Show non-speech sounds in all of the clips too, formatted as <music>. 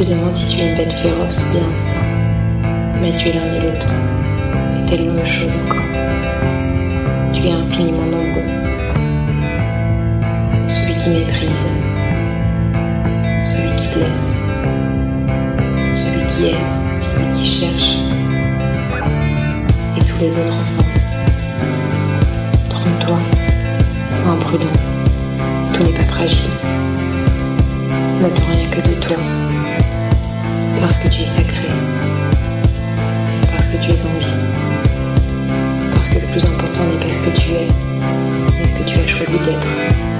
te demandes si tu es une bête féroce ou bien un saint. Mais tu es l'un et l'autre. Et tellement de choses encore. Tu es infiniment nombreux. Celui qui méprise. Celui qui blesse. Celui qui aime. Celui qui cherche. Et tous les autres ensemble. Trompe-toi. Sois imprudent. Tout n'est pas fragile. N'attends rien que de toi. Parce que tu es sacré. Parce que tu es en vie. Parce que le plus important n'est pas ce que tu es, mais ce que tu as choisi d'être.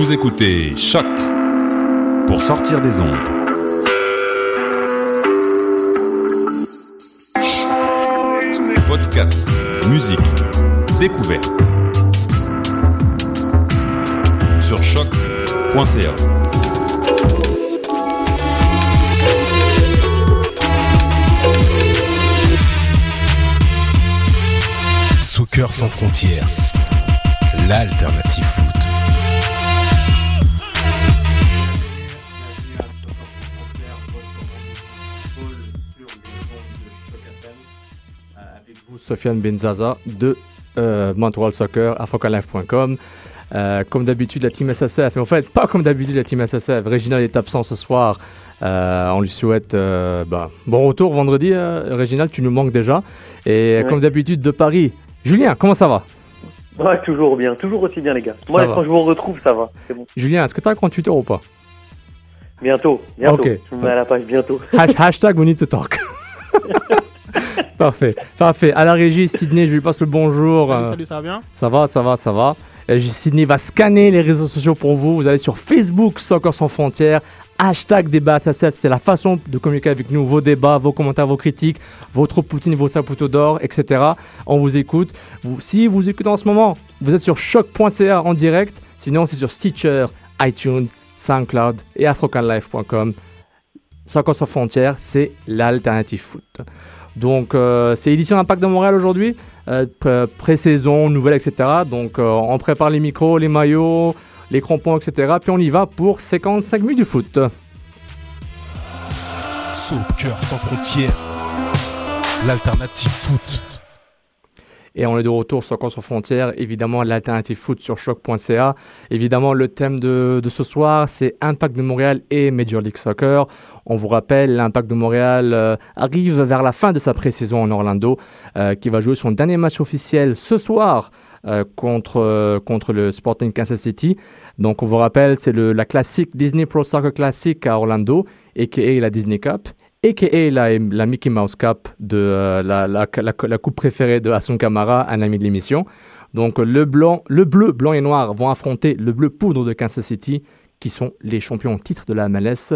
Vous écoutez Choc pour sortir des ondes. Podcast, musique, découverte. Sur choc.ca. Soccer sans frontières, l'alternative foot. Sofiane Benzaza de euh, Montreal Soccer, afrocalife.com. Euh, comme d'habitude, la team SSF, mais en fait, pas comme d'habitude, la team SSF. Réginald est absent ce soir. Euh, on lui souhaite euh, bah, bon retour vendredi. Réginald, tu nous manques déjà. Et Ouais. comme d'habitude, de Paris. Julien, comment ça va? Ouais, toujours bien, toujours aussi bien, les gars. Moi, quand je vous retrouve, ça va. C'est bon. Julien, est-ce que tu as un compte Twitter ou pas? Bientôt, bientôt. Ok. Je me mets à la page bientôt. Hash- Hashtag we need to talk. <laughs> <laughs> parfait, parfait. À la régie, Sydney, je lui passe le bonjour. Salut, salut, ça va bien? Ça va, ça va, ça va. Sydney va scanner les réseaux sociaux pour vous. Vous allez sur Facebook, Soccer sans frontières. Hashtag débat SSF, c'est la façon de communiquer avec nous, vos débats, vos commentaires, vos critiques, votre Poutine, vos saputos d'or, etc. On vous écoute. Vous, si vous écoutez en ce moment, vous êtes sur choc.ca en direct. Sinon, c'est sur Stitcher, iTunes, SoundCloud et afrocanlife.com. Soccer sans frontières, c'est l'alternative foot. Donc, euh, c'est édition Impact de Montréal aujourd'hui. Euh, pré- pré-saison, nouvelle, etc. Donc, euh, on prépare les micros, les maillots, les crampons, etc. Puis on y va pour 55 minutes du foot. Soccer sans frontières, l'alternative foot. Et on est de retour sur Contre Frontières, évidemment l'alternative foot sur choc.ca. Évidemment, le thème de, de ce soir, c'est Impact de Montréal et Major League Soccer. On vous rappelle, l'Impact de Montréal euh, arrive vers la fin de sa pré-saison en Orlando, euh, qui va jouer son dernier match officiel ce soir euh, contre, contre le Sporting Kansas City. Donc, on vous rappelle, c'est la classique Disney Pro Soccer Classic à Orlando, a.k.a. la Disney Cup a.k.a. la, Mickey Mouse Cup, de, euh, la coupe préférée de Hassan Kamara, un ami de l'émission. Donc le, blanc, le bleu, blanc et noir vont affronter le bleu poudre de Kansas City, qui sont les champions en titre de la MLS.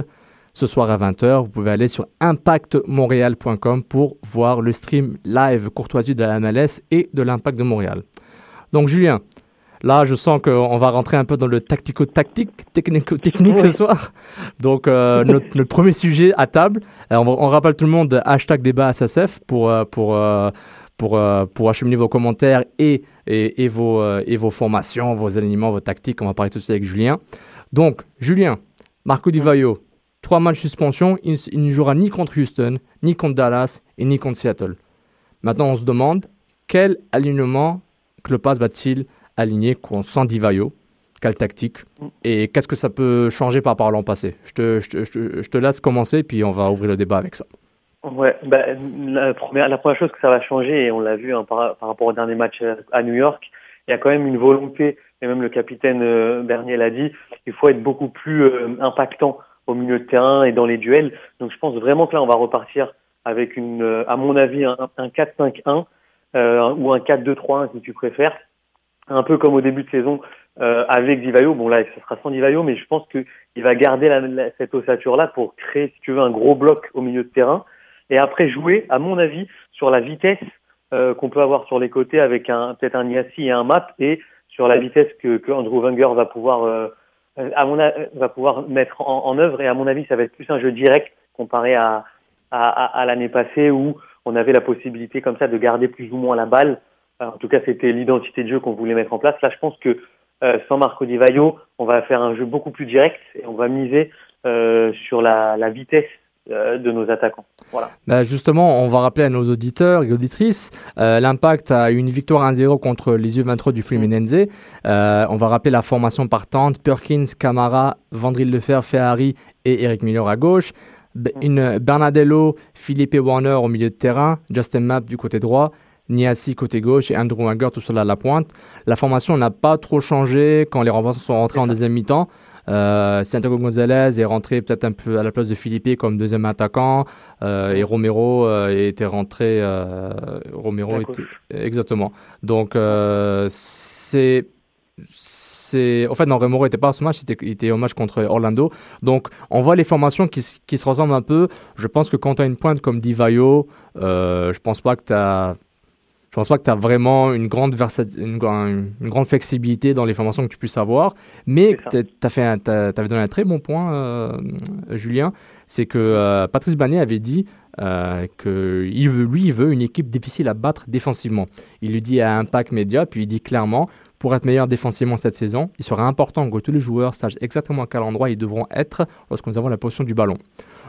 Ce soir à 20h, vous pouvez aller sur impactmontréal.com pour voir le stream live courtoisie de la MLS et de l'Impact de Montréal. Donc Julien, là je sens qu'on va rentrer un peu dans le tactico-tactique, technico-technique ce soir. Donc euh, <laughs> notre, notre premier sujet à table, euh, on, rappelle tout le monde hashtag débat SSF pour, euh, pour, euh, pour, euh, pour acheminer vos commentaires et, et, et vos, euh, et vos formations, vos alignements, vos tactiques. On va parler tout de suite avec Julien. Donc, Julien, Marco Di Vaio, trois matchs suspension. Il, il ne jouera ni contre Houston, ni contre Dallas et ni contre Seattle. Maintenant, on se demande quel alignement Klopas va-t-il aligner con- sans Di Vaio Quelle tactique Et qu'est-ce que ça peut changer par rapport à l'an passé? Je te, je, te, je te- je te laisse commencer, puis on va ouvrir le débat avec ça. Ouais, bah, la, première, la première chose que ça va changer, et on l'a vu hein, par, par rapport au dernier match euh, à New York, il y a quand même une volonté, et même le capitaine euh, Bernier l'a dit, il faut être beaucoup plus euh, impactant au milieu de terrain et dans les duels. Donc je pense vraiment que là, on va repartir avec une, à mon avis, un, un 4-5-1 ou un 4-2-3-1 si tu préfères, un peu comme au début de saison avec Divayo. Bon là, ce sera sans Divayo, mais je pense qu'il va garder la, cette ossature-là pour créer, si tu veux, un gros bloc au milieu de terrain. Et après jouer, à mon avis, sur la vitesse qu'on peut avoir sur les côtés avec un peut-être un Niassi et un Map et sur la vitesse que, que Andrew Wenger va pouvoir à mon va pouvoir mettre en, en, œuvre et à mon avis ça va être plus un jeu direct comparé à, à, à, l'année passée où on avait la possibilité comme ça de garder plus ou moins la balle. En tout cas, c'était l'identité de jeu qu'on voulait mettre en place. Là, je pense que euh, sans Marco Di Vaio, on va faire un jeu beaucoup plus direct et on va miser euh, sur la, vitesse euh, de nos attaquants. Voilà. Bah justement, on va rappeler à nos auditeurs et auditrices, euh, l'Impact a une victoire 1-0 contre les U23 du Fluminense. Euh, on va rappeler la formation partante, Perkins, Camara, Vandril Lefer, Ferrari et Eric Miller à gauche. Bernadello, Philippe Warner au milieu de terrain, Justin Mapp du côté droit, Niassi côté gauche et Andrew Wenger tout seul à la pointe. La formation n'a pas trop changé quand les remplaçants sont rentrés en deuxième mi-temps. Euh, Santiago Gonzalez est rentré peut-être un peu à la place de Philippe comme deuxième attaquant euh, et Romero euh, était rentré. Romero était, exactement. Donc c'est c'est en fait non Romero était pas à ce match, il était, il était, au match contre Orlando. Donc on voit les formations qui, qui se ressemblent un peu. Je pense que quand tu as une pointe comme Divayo, je pense pas que tu as je pense pas que tu as vraiment une grande, une, une, grande flexibilité dans les formations que tu puisses avoir. Mais tu avais donné un très bon point, euh, Julien. C'est que euh, Patrice Banet avait dit euh, que il veut, lui, il veut une équipe difficile à battre défensivement. Il lui dit à Impact Média, puis il dit clairement pour être meilleur défensivement cette saison, il sera important que tous les joueurs sachent exactement à quel endroit ils devront être lorsque nous avons la position du ballon.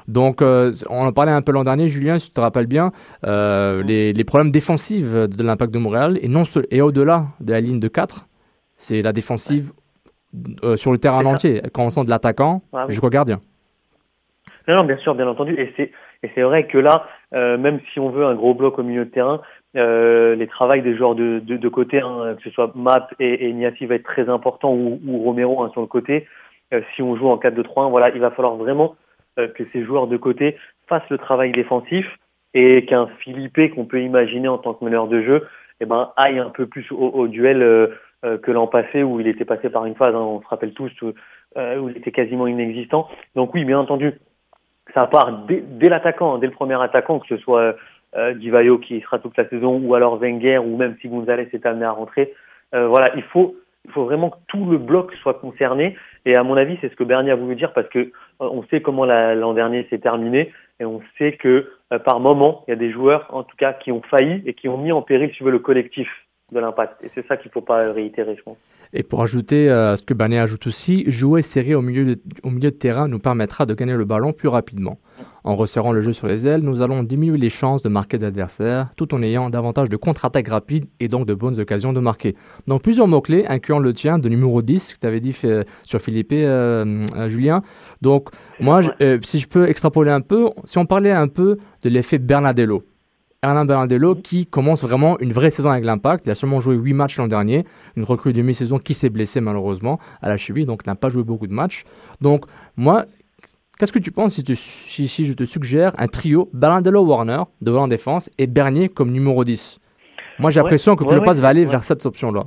Donc, euh, on en parlait un peu l'an dernier, Julien, si tu te rappelles bien, euh, les, les, problèmes défensifs de l'impact de Montréal, et, non et au-delà de la ligne de 4, c'est la défensive euh, sur le terrain entier, quand on sent de l'attaquant ah, oui. jusqu'au gardien. Non, non, bien sûr, bien entendu. Et c'est, et c'est vrai que là, même si on veut un gros bloc au milieu de terrain, les travails des joueurs de, de, de côté, hein, que ce soit Map et, et Niassi va être très important, ou, ou Romero hein, sur le côté. Si on joue en 4-2-3-1, voilà, il va falloir vraiment que ces joueurs de côté fassent le travail défensif et qu'un Philippe qu'on peut imaginer en tant que meneur de jeu, eh ben, aille un peu plus au, au duel euh, euh que l'an passé où il était passé par une phase, hein, on se rappelle tous, où, euh, où il était quasiment inexistant. Donc oui, bien entendu, ça part dès, dès l'attaquant, dès le premier attaquant, que ce soit euh, Divayo qui sera toute la saison, ou alors Wenger, ou même si Gonzalez est amené à rentrer. Euh, voilà, il faut il faut vraiment que tout le bloc soit concerné. Et à mon avis, c'est ce que Bernier a voulu dire parce que euh, on sait comment l'an dernier s'est terminé et on sait que euh, par moment, il y a des joueurs, en tout cas, qui ont failli et qui ont mis en péril, si tu veux, le collectif de l'impact. Et c'est ça qu'il ne faut pas réitérer, je pense. Et pour ajouter euh, ce que Bernier ajoute aussi, jouer serré au milieu, de, au milieu de terrain nous permettra de gagner le ballon plus rapidement. En resserrant le jeu sur les ailes, nous allons diminuer les chances de marquer d'adversaires tout en ayant davantage de contre-attaques rapides et donc de bonnes occasions de marquer. Donc plusieurs mots-clés, incluant le tien de numéro 10 que tu avais dit fait, sur Philippe, euh, euh, Julien. Donc moi, je, euh, si je peux extrapoler un peu, si on parlait un peu de l'effet Bernadello. Hernan Bernardello qui commence vraiment une vraie saison avec l'Impact. Il a seulement joué 8 matchs l'an dernier, une recrue de mi-saison qui s'est blessée malheureusement à la cheville, donc n'a pas joué beaucoup de matchs. Donc moi, Qu'est-ce que tu penses si, tu, si, si, je te suggère un trio Bernardello-Warner devant en défense et Bernier comme numéro 10 Moi, j'ai l'impression que ouais, Klopas ouais, va aller vers cette option-là.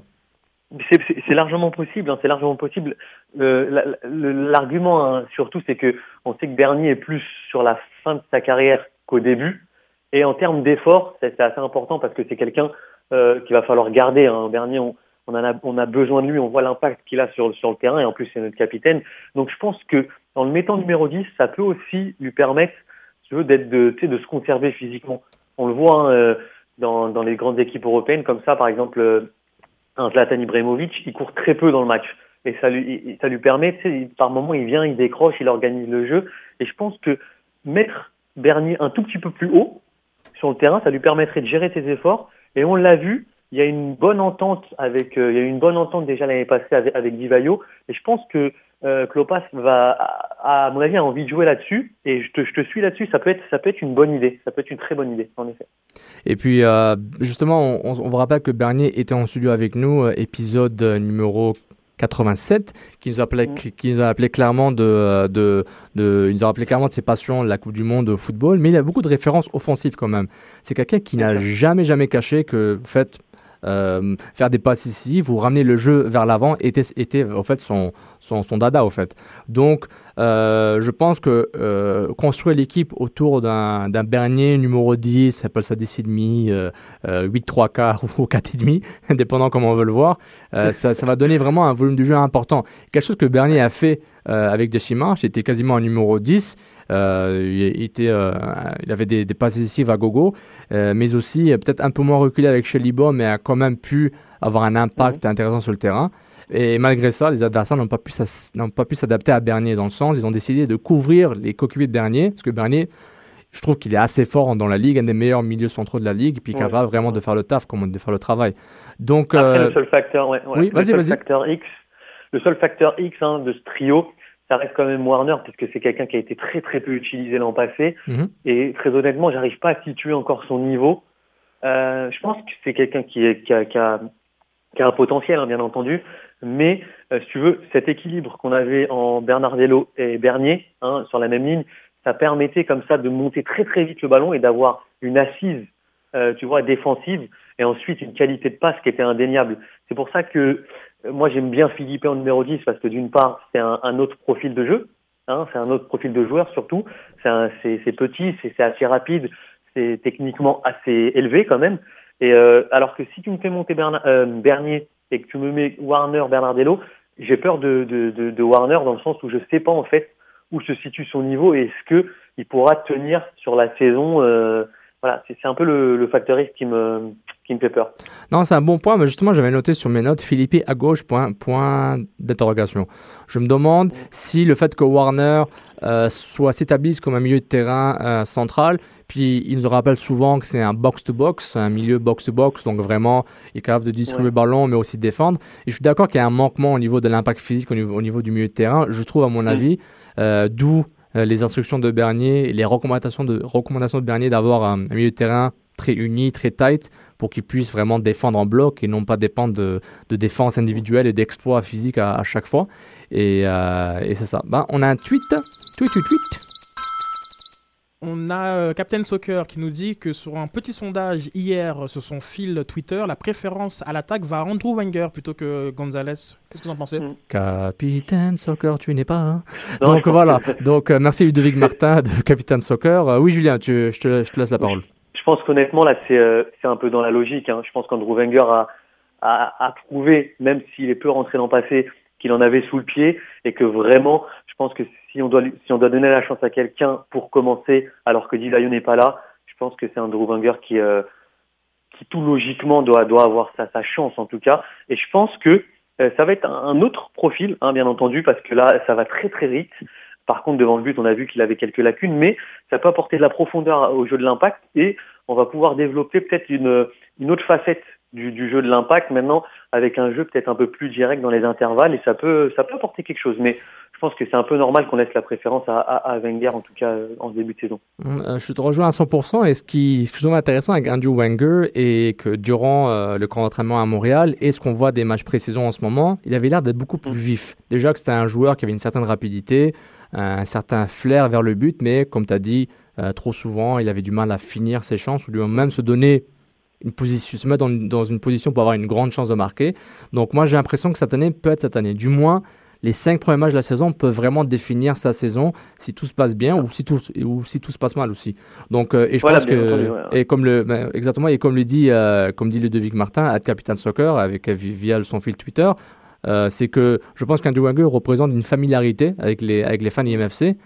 C'est largement possible, hein, c'est largement possible. Euh, L'argument hein, surtout, c'est que on sait que Bernier est plus sur la fin de sa carrière qu'au début. Et en termes d'effort, c'est assez important parce que c'est quelqu'un euh, qu'il va falloir garder. Hein. Bernier, on, on, en a, on a besoin de lui, on voit l'impact qu'il a sur, sur le terrain et en plus c'est notre capitaine. Donc je pense que en le mettant numéro 10, ça peut aussi lui permettre, veux, de, de se conserver physiquement. On le voit hein, euh, dans, dans les grandes équipes européennes, comme ça, par exemple, euh, un Zlatan Ibrahimovic, il court très peu dans le match. Et ça lui, ça lui permet, par moment, il vient, il décroche, il organise le jeu. Et je pense que mettre Bernier un tout petit peu plus haut sur le terrain, ça lui permettrait de gérer ses efforts. Et on l'a vu, il y a une bonne entente avec, euh, il y a une bonne entente déjà l'année passée avec, avec Divayo. Et je pense que euh, Klopas va, à, à, mon avis, a envie de jouer là-dessus. Et je te, je te suis là-dessus. Ça peut être, ça peut être une bonne idée. Ça peut être une très bonne idée, en effet. Et puis, euh, justement, on, on, vous rappelle que Bernier était en studio avec nous, euh, épisode numéro 87, qui nous appelait, Mm. qui nous a appelé clairement de, de, de, il nous a rappelé clairement de ses passions, la Coupe du Monde de football, mais il a beaucoup de références offensives quand même. C'est quelqu'un qui n'a jamais, jamais caché que, en fait, euh, faire des passes ici, vous ramener le jeu vers l'avant était, était en fait son, son, son dada au fait. Donc euh, je pense que euh, construire l'équipe autour d'un d'un Bernier numéro 10, ça appelle ça 10,5, euh, euh, 8 3 quarts ou 4,5, dépendant comment on veut le voir, ça, ça va donner vraiment un volume de jeu important. Quelque chose que Bernier a fait avec Decima, c'était quasiment un numéro 10. Euh, il, était, euh, il avait des, des passes décisives à gogo, euh, mais aussi peut-être un peu moins reculé avec Shellybo, mais a quand même pu avoir un impact intéressant sur le terrain. Et malgré ça, les adversaires n'ont pas pu s'adapter à Bernier dans le sens, ils ont décidé de couvrir les coéquipiers de Bernier, parce que Bernier, je trouve qu'il est assez fort dans la ligue, un des meilleurs milieux centraux de la ligue, puis Ouais. capable vraiment de faire le taf, comme de faire le travail. Donc, Après, le seul facteur, ouais, ouais, oui, le seul facteur X, le seul facteur X hein, de ce trio, ça reste quand même Warner, parce que c'est quelqu'un qui a été très très peu utilisé l'an passé. mhm. Et très honnêtement, j'arrive pas à situer encore son niveau. Euh, je pense que c'est quelqu'un qui, est- qui, a, qui, a, qui a un potentiel, hein, bien entendu. Mais euh, si tu veux, cet équilibre qu'on avait en Bernardello et Bernier hein, sur la même ligne, ça permettait comme ça de monter très très vite le ballon et d'avoir une assise, euh, tu vois, défensive et ensuite une qualité de passe qui était indéniable. C'est pour ça que euh, moi j'aime bien Philippe en numéro 10 parce que d'une part c'est un, un autre profil de jeu, hein, c'est un autre profil de joueur surtout. C'est petit, c'est assez rapide, c'est techniquement assez élevé quand même. Et euh, alors que si tu me fais monter Berna- euh, Bernier et que tu me mets Warner, Bernardello, j'ai peur de, de, de, de Warner dans le sens où je sais pas en fait où se situe son niveau et est-ce que il pourra tenir sur la saison. euh, voilà, c'est un peu le, le facteur X qui me qui me fait peur. Non, c'est un bon point, mais justement, j'avais noté sur mes notes Philippe à gauche, point, point d'interrogation. Je me demande si le fait que Warner euh, soit s'établisse comme un milieu de terrain euh, central, puis il nous rappelle souvent que c'est un box-to-box, un milieu box-to-box, donc vraiment, il est capable de distribuer Ouais. le ballon, mais aussi de défendre. Et je suis d'accord qu'il y a un manquement au niveau de l'impact physique, au niveau, au niveau du milieu de terrain, je trouve, à mon Mm. avis, euh, d'où les instructions de Bernier, les recommandations de, recommandations de Bernier d'avoir un, milieu de terrain très uni, très tight, pour qu'ils puissent vraiment défendre en bloc et non pas dépendre de, de défense individuelle et d'exploits physiques à, à chaque fois. Et, euh, et c'est ça. Ben, on a un tweet. Tweet, tweet, tweet. On a euh, Captain Soccer qui nous dit que sur un petit sondage hier sur son fil Twitter, la préférence à l'attaque va à Andrew Wenger plutôt que Gonzalez. Qu'est-ce que vous en pensez? Mm. Capitaine Soccer, tu n'es pas. hein? Non, Donc voilà. que- Donc euh, merci Ludovic Martin de <laughs> Capitaine Soccer. Euh, oui, Julien, tu, je, te, je te laisse la parole. Je pense qu'honnêtement, là, c'est euh, c'est un peu dans la logique. Hein. Je pense qu'Andrew Wenger a, a, a prouvé, même s'il est peu rentré dans le passé, qu'il en avait sous le pied et que vraiment, pense que si on doit, donner la chance à quelqu'un pour commencer, alors que Dilayo n'est pas là, je pense que c'est Andrew Wenger qui, euh, qui tout logiquement doit, avoir sa, chance en tout cas. Et je pense que euh, ça va être un, un autre profil, hein, bien entendu, parce que là, ça va très très vite. Par contre, devant le but, on a vu qu'il avait quelques lacunes, mais ça peut apporter de la profondeur au jeu de l'impact et on va pouvoir développer peut-être une, autre facette du, du jeu de l'impact maintenant avec un jeu peut-être un peu plus direct dans les intervalles et ça peut ça peut apporter quelque chose. Mais je pense que c'est un peu normal qu'on laisse la préférence à, Wenger en tout cas euh, en début de saison. Euh, je te rejoins à 100%. Et ce qui, ce que je trouve intéressant avec Andrew Wenger est que durant euh, le camp d'entraînement à Montréal et ce qu'on voit des matchs pré-saison en ce moment, il avait l'air d'être beaucoup plus vif. Déjà que c'était un joueur qui avait une certaine rapidité, un certain flair vers le but, mais comme tu as dit, trop souvent, il avait du mal à finir ses chances ou même se donner une position, se mettre dans, dans une position pour avoir une grande chance de marquer. Donc moi, j'ai l'impression que cette année peut être cette année. Du moins, les cinq premiers matchs de la saison peuvent vraiment définir sa saison si tout se passe bien ou si tout, ou si tout se passe mal aussi. Donc, euh, et je Voilà, pense que, entendu, ouais, ouais. et comme le, ben, exactement, et comme le dit, euh, comme dit Ludovic Martin, à Capitaine Soccer, avec, vi- via son fil Twitter, euh, c'est que je pense qu'Andrew Wenger représente une familiarité avec les, avec les fans IMFC.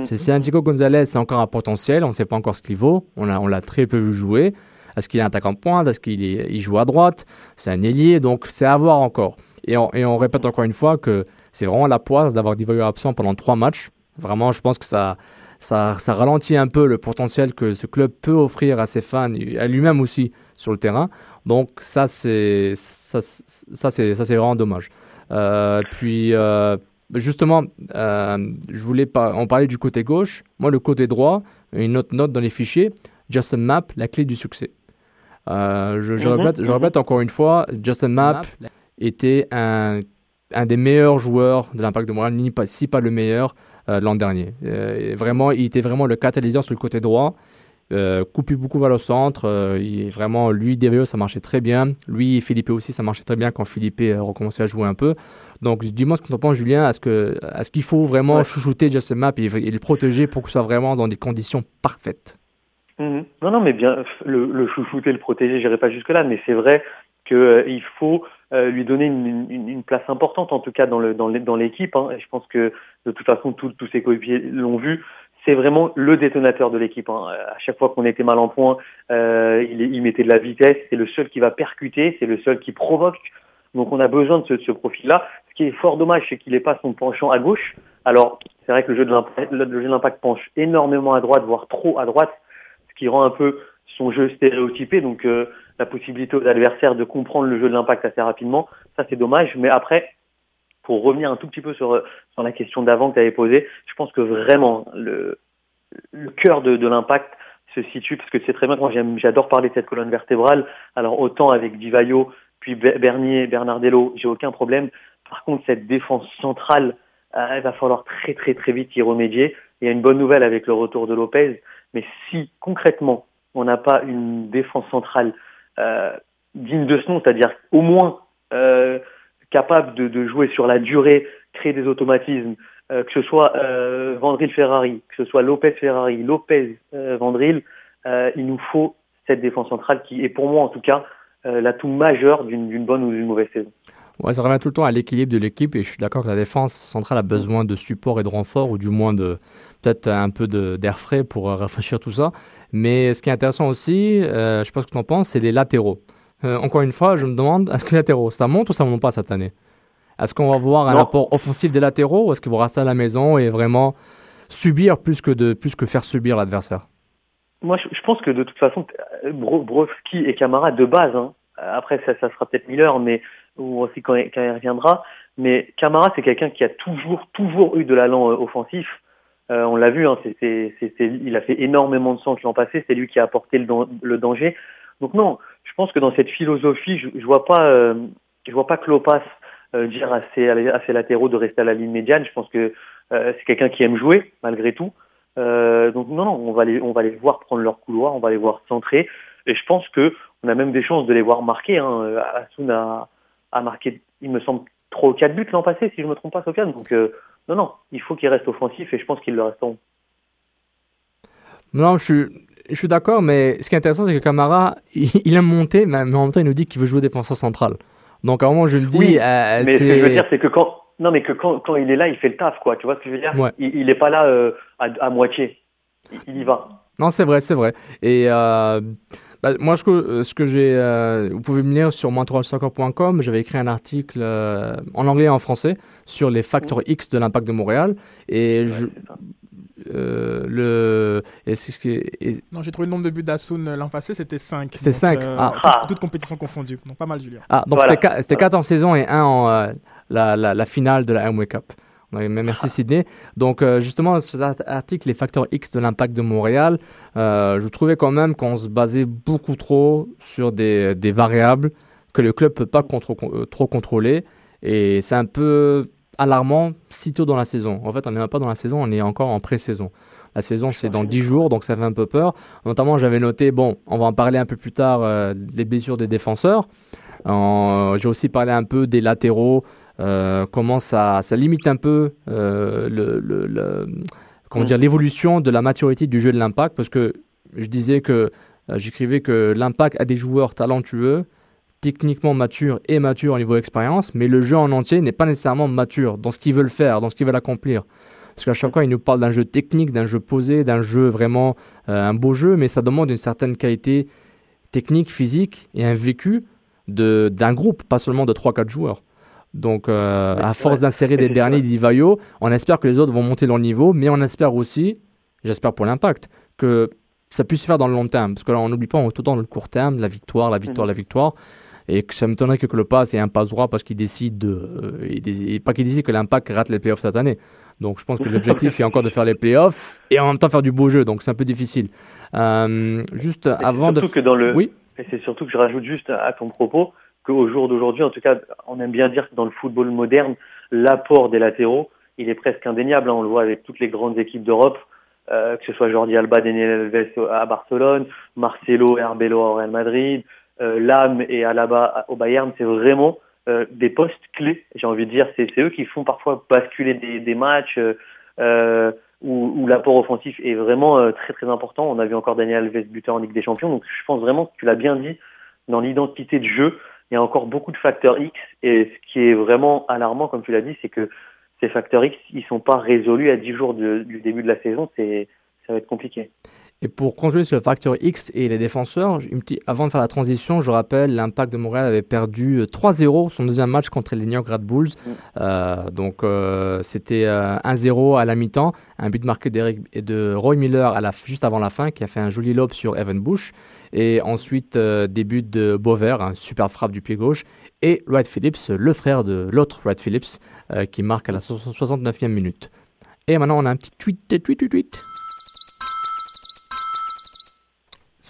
C'est Santiago Gonzalez, c'est encore un potentiel, on ne sait pas encore ce qu'il vaut, on l'a on très peu vu jouer. Est-ce qu'il est attaquant de pointe? Est-ce qu'il est- il joue à droite? C'est un ailier, donc c'est à voir encore. Et on, et on répète encore une fois que c'est vraiment la poisse d'avoir Divayo absent pendant trois matchs. Vraiment, je pense que ça, ça, ça ralentit un peu le potentiel que ce club peut offrir à ses fans à lui-même aussi sur le terrain. Donc ça, c'est ça, c'est- ça, c'est ça, c'est vraiment dommage. Euh, puis euh, justement, euh, je voulais pas, on parlait du côté gauche. Moi, le côté droit, une autre note dans les fichiers. Justin Map, la clé du succès. Euh, je, Mhm, répète, je mhm. répète encore une fois, Justin Map était un, un des meilleurs joueurs de l'Impact de Montréal, ni pas, si pas le meilleur l'an dernier. vraiment, il était vraiment le catalyseur sur le côté droit. Euh, coupé beaucoup vers le centre. Euh, il, vraiment, lui, Derio, ça marchait très bien. Lui et Philippe aussi, ça marchait très bien quand Philippe a recommencé à jouer un peu. Donc, dis-moi ce que tu en penses, Julien. Est-ce qu'il est qu'il faut vraiment chouchouter Justin Map et, le protéger pour que ce soit vraiment dans des conditions parfaites? Mhm. Non, non, mais bien, le, le chouchouter, le protéger, je n'irai pas jusque-là, mais c'est vrai qu'il euh, lui donner une, place importante, en tout cas dans l'équipe. Dans hein. je pense que de toute façon, tous ses coéquipiers l'ont vu c'est vraiment le détonateur de l'équipe. Hein. À chaque fois qu'on était mal en point, euh, il, il, mettait de la vitesse. C'est le seul qui va percuter, c'est le seul qui provoque. Donc on a besoin de ce, ce profil-là. Ce qui est fort dommage, c'est qu'il n'ait pas son penchant à gauche. Alors c'est vrai que le jeu de l'impact penche énormément à droite, voire trop à droite, ce qui rend un peu son jeu stéréotypé. Donc euh, la possibilité aux adversaires de comprendre le jeu de l'impact assez rapidement, ça c'est dommage. Mais après, pour revenir un tout petit peu sur, sur la question d'avant que tu avais posée, je pense que vraiment le, le cœur de, de l'impact se situe, parce que c'est très bien moi j'adore parler de cette colonne vertébrale, alors autant avec Divayo, puis Bernier, Bernardello, j'ai aucun problème. Par contre, cette défense centrale, euh, il va falloir très très très vite y remédier. Il y a une bonne nouvelle avec le retour de Lopez, mais si concrètement on n'a pas une défense centrale euh, digne de ce nom, c'est-à-dire au moins euh, capable de, de, jouer sur la durée, créer des automatismes, euh, que ce soit euh, Vandril-Ferrari, que ce soit Lopez-Ferrari, Lopez-Vandril, euh, il nous faut cette défense centrale qui est pour moi en tout cas l'atout majeur d'une bonne ou d'une mauvaise saison. Ouais, ça revient tout le temps à l'équilibre de l'équipe et je suis d'accord que la défense centrale a besoin de support et de renfort ou du moins de peut-être un peu d'air frais pour <laughs> rafraîchir tout ça. Mais ce qui est intéressant aussi, je ne sais pas ce que tu en penses, c'est les latéraux. Euh, encore une fois, je me demande, est-ce que les latéraux, ça monte ou ça monte pas cette année? Est-ce qu'on va voir un apport offensif des latéraux ou est-ce qu'ils vont rester à la maison et vraiment subir plus que, de, plus que faire subir l'adversaire? Moi, je, pense que de toute façon, Brovski et Camara de base, hein, après ça, ça sera peut-être Miller, mais ou aussi quand, il reviendra, mais Camara, c'est quelqu'un qui a toujours, toujours eu de l'allant euh, offensif. Euh, on l'a vu, hein, il a fait énormément de centres l'an passé, c'est lui qui a apporté le, le danger. Donc non, je pense que dans cette philosophie, je, je vois pas, euh, je vois pas Klopas euh, dire à ses, à ses, latéraux de rester à la ligne médiane. Je pense que euh, c'est quelqu'un qui aime jouer malgré tout. donc non, non, on va les, on va les voir prendre leur couloir, on va les voir centrer. Et je pense que on a même des chances de les voir marquer. Hein. Asun a, a marqué, il me semble, trois ou quatre buts l'an passé, si je me trompe pas, Sofiane. Donc non, non, il faut qu'il reste offensif et je pense qu'ils le resteront. Non, je suis, je suis d'accord, mais ce qui est intéressant, c'est que Camara, <laughs> il, aime monter, mais en même temps, il nous dit qu'il veut jouer défenseur central. Donc à un moment, je me dis. Oui, euh, mais ce que je veux dire, c'est que quand. Non, mais que quand, quand, il est là, il fait le taf, quoi. Tu vois ce que je veux dire? Il n'est pas là euh, à, moitié. Il, y va. Non, c'est vrai, c'est vrai. Et. Euh, bah, moi, ce que, j'ai, vous pouvez me lire sur montrealsoccer.com. J'avais écrit un article en anglais et en français sur les facteurs. X de l'impact de Montréal. Et je, euh, le. Non, j'ai trouvé le nombre de buts d'Assoun euh, l'an passé, c'était 5. C'était 5. Euh, ah. Toutes, compétitions confondues. Donc pas mal, Julien. Ah, donc c'était 4 en saison et 1 en la, la, finale de la Amway Cup. Merci Sydney. Donc justement, cet article, les facteurs X de l'impact de Montréal, je trouvais quand même qu'on se basait beaucoup trop sur des, variables que le club peut pas trop contrôler. Et c'est un peu alarmant si tôt dans la saison. En fait, on n'est même pas dans la saison, on est encore en pré-saison. La saison, c'est dans 10 jours, donc ça fait un peu peur. Notamment, j'avais noté, bon, on va en parler un peu plus tard, euh, des blessures des défenseurs. J'ai aussi parlé un peu des latéraux, euh, comment ça, ça, limite un peu euh, le, comment mm. dire l'évolution de la maturité du jeu de l'impact, parce que je disais que j'écrivais que l'impact a des joueurs talentueux, techniquement mature et mature au niveau expérience, mais le jeu en entier n'est pas nécessairement mature dans ce qu'ils veulent faire, dans ce qu'ils veulent accomplir. Parce qu'à chaque fois, ils nous parlent d'un jeu technique, d'un jeu posé, d'un jeu vraiment euh, un beau jeu, mais ça demande une certaine qualité technique, physique et un vécu d'un groupe, pas seulement de 3-4 joueurs. Donc, euh, à force d'insérer des <laughs> derniers d'Ivaio, on espère que les autres vont monter leur niveau, mais on espère aussi, j'espère pour l'impact, que ça puisse se faire dans le long terme. Parce que là, on n'oublie pas, on est tout dans le court terme, la victoire, la victoire, la victoire. Et que ça m'étonnerait que le passe ait un passe droit parce qu'il décide de. Euh, pas qu'il décide que l'impact rate les playoffs cette année. Donc je pense que l'objectif est encore de faire les playoffs et en même temps faire du beau jeu. Donc c'est un peu difficile. Euh, juste avant de. Que dans le... Oui? Et c'est surtout que je rajoute juste à ton propos qu'au jour d'aujourd'hui, en tout cas, on aime bien dire que dans le football moderne, l'apport des latéraux, il est presque indéniable. Hein. On le voit avec toutes les grandes équipes d'Europe, euh, que ce soit Jordi Alba, Daniel Alves à Barcelone, Marcelo et Arbelo au Real Madrid, euh, Lam et Alaba au Bayern. C'est vraiment euh, des postes clés. J'ai envie de dire, c'est eux qui font parfois basculer des, des matchs. Euh, où, où l'apport offensif est vraiment euh, très très important. On a vu encore Daniel Alves buter en Ligue des Champions, donc je pense vraiment que tu l'as bien dit, dans l'identité de jeu, il y a encore beaucoup de facteurs X, et ce qui est vraiment alarmant, comme tu l'as dit, c'est que ces facteurs X, ils sont pas résolus à 10 jours du début de la saison, c'est ça va être compliqué. Et pour conclure sur le facteur X et les défenseurs, avant de faire la transition, je rappelle, l'Impact de Montréal avait perdu 3-0 son deuxième match contre les New York Red Bulls. Mm. Euh, donc euh, c'était 1-0 euh, à la mi-temps, un but marqué de Roy Miller à la, juste avant la fin qui a fait un joli lob sur Evan Bush. Et ensuite des buts de Bover, un super frappe du pied gauche. Et Wright Phillips, le frère de l'autre Wright Phillips, qui marque à la 69e minute. Et maintenant on a un petit tweet, tweet, tweet, tweet.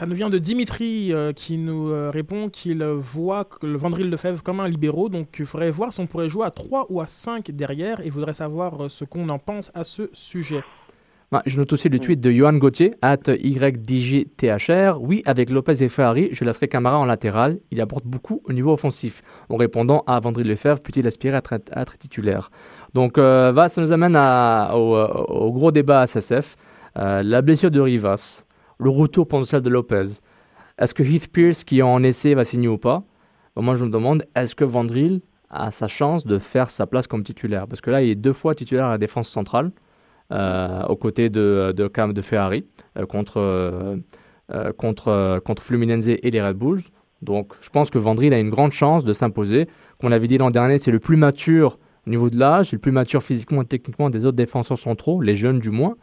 Ça nous vient de Dimitri euh, qui nous euh, répond qu'il voit le Vandril Lefebvre comme un libéraux, donc il faudrait voir si on pourrait jouer à 3 ou à 5 derrière et voudrait savoir euh, ce qu'on en pense à ce sujet. Bah, je note aussi le tweet de Johan Gauthier, at YDGTHR. Oui, avec Lopez et Ferrari, je laisserai Camara en latéral. Il apporte beaucoup au niveau offensif. En répondant à Vandril Lefebvre, peut-il aspirer à être, titulaire? Donc, ça nous amène au, gros débat à SSF. la blessure de Rivas le retour potentiel de Lopez. Est-ce que Heath Pierce, qui est en essai, va signer ou pas? Moi, je me demande, est-ce que Vandril a sa chance de faire sa place comme titulaire? Parce que là, il est deux fois titulaire à la défense centrale, euh, aux côtés de, de, de Ferrari, euh, contre, euh, contre, contre Fluminense et les Red Bulls. Donc, je pense que Vandril a une grande chance de s'imposer. Comme on l'avait dit l'an dernier, c'est le plus mature au niveau de l'âge, le plus mature physiquement et techniquement des autres défenseurs centraux, les jeunes du moins.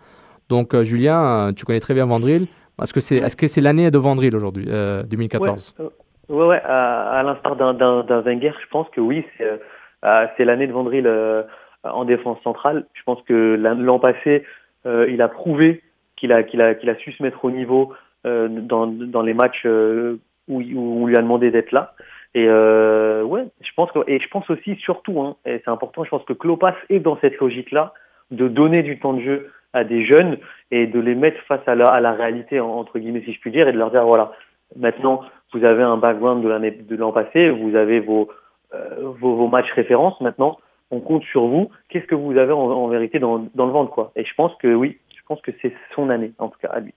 Donc, Julien, tu connais très bien Vandril. Est-ce que c'est est -ce c'est l'année de Vandril aujourd'hui, 2014 euh, Ouais, ouais, à, l'instar d'un Wenger, je pense que oui, c'est euh, l'année de Vandril euh, en défense centrale. Je pense que l'an passé, il a prouvé qu'il a, qu'il a, qu'il a su se mettre au niveau dans, dans les matchs où, où on lui a demandé d'être là. Et ouais, je pense que, et je pense aussi surtout, hein, et c'est important, je pense que Klopas est dans cette logique-là de donner du temps de jeu à des jeunes et de les mettre face à la, réalité, entre guillemets, si je puis dire, et de leur dire, voilà, maintenant, vous avez un background de l'an passé, vous avez vos, euh, vos, matchs références, maintenant, on compte sur vous. Qu'est-ce que vous avez en, vérité dans, dans le ventre, quoi? Et je pense que oui, je pense que c'est son année, en tout cas, à lui.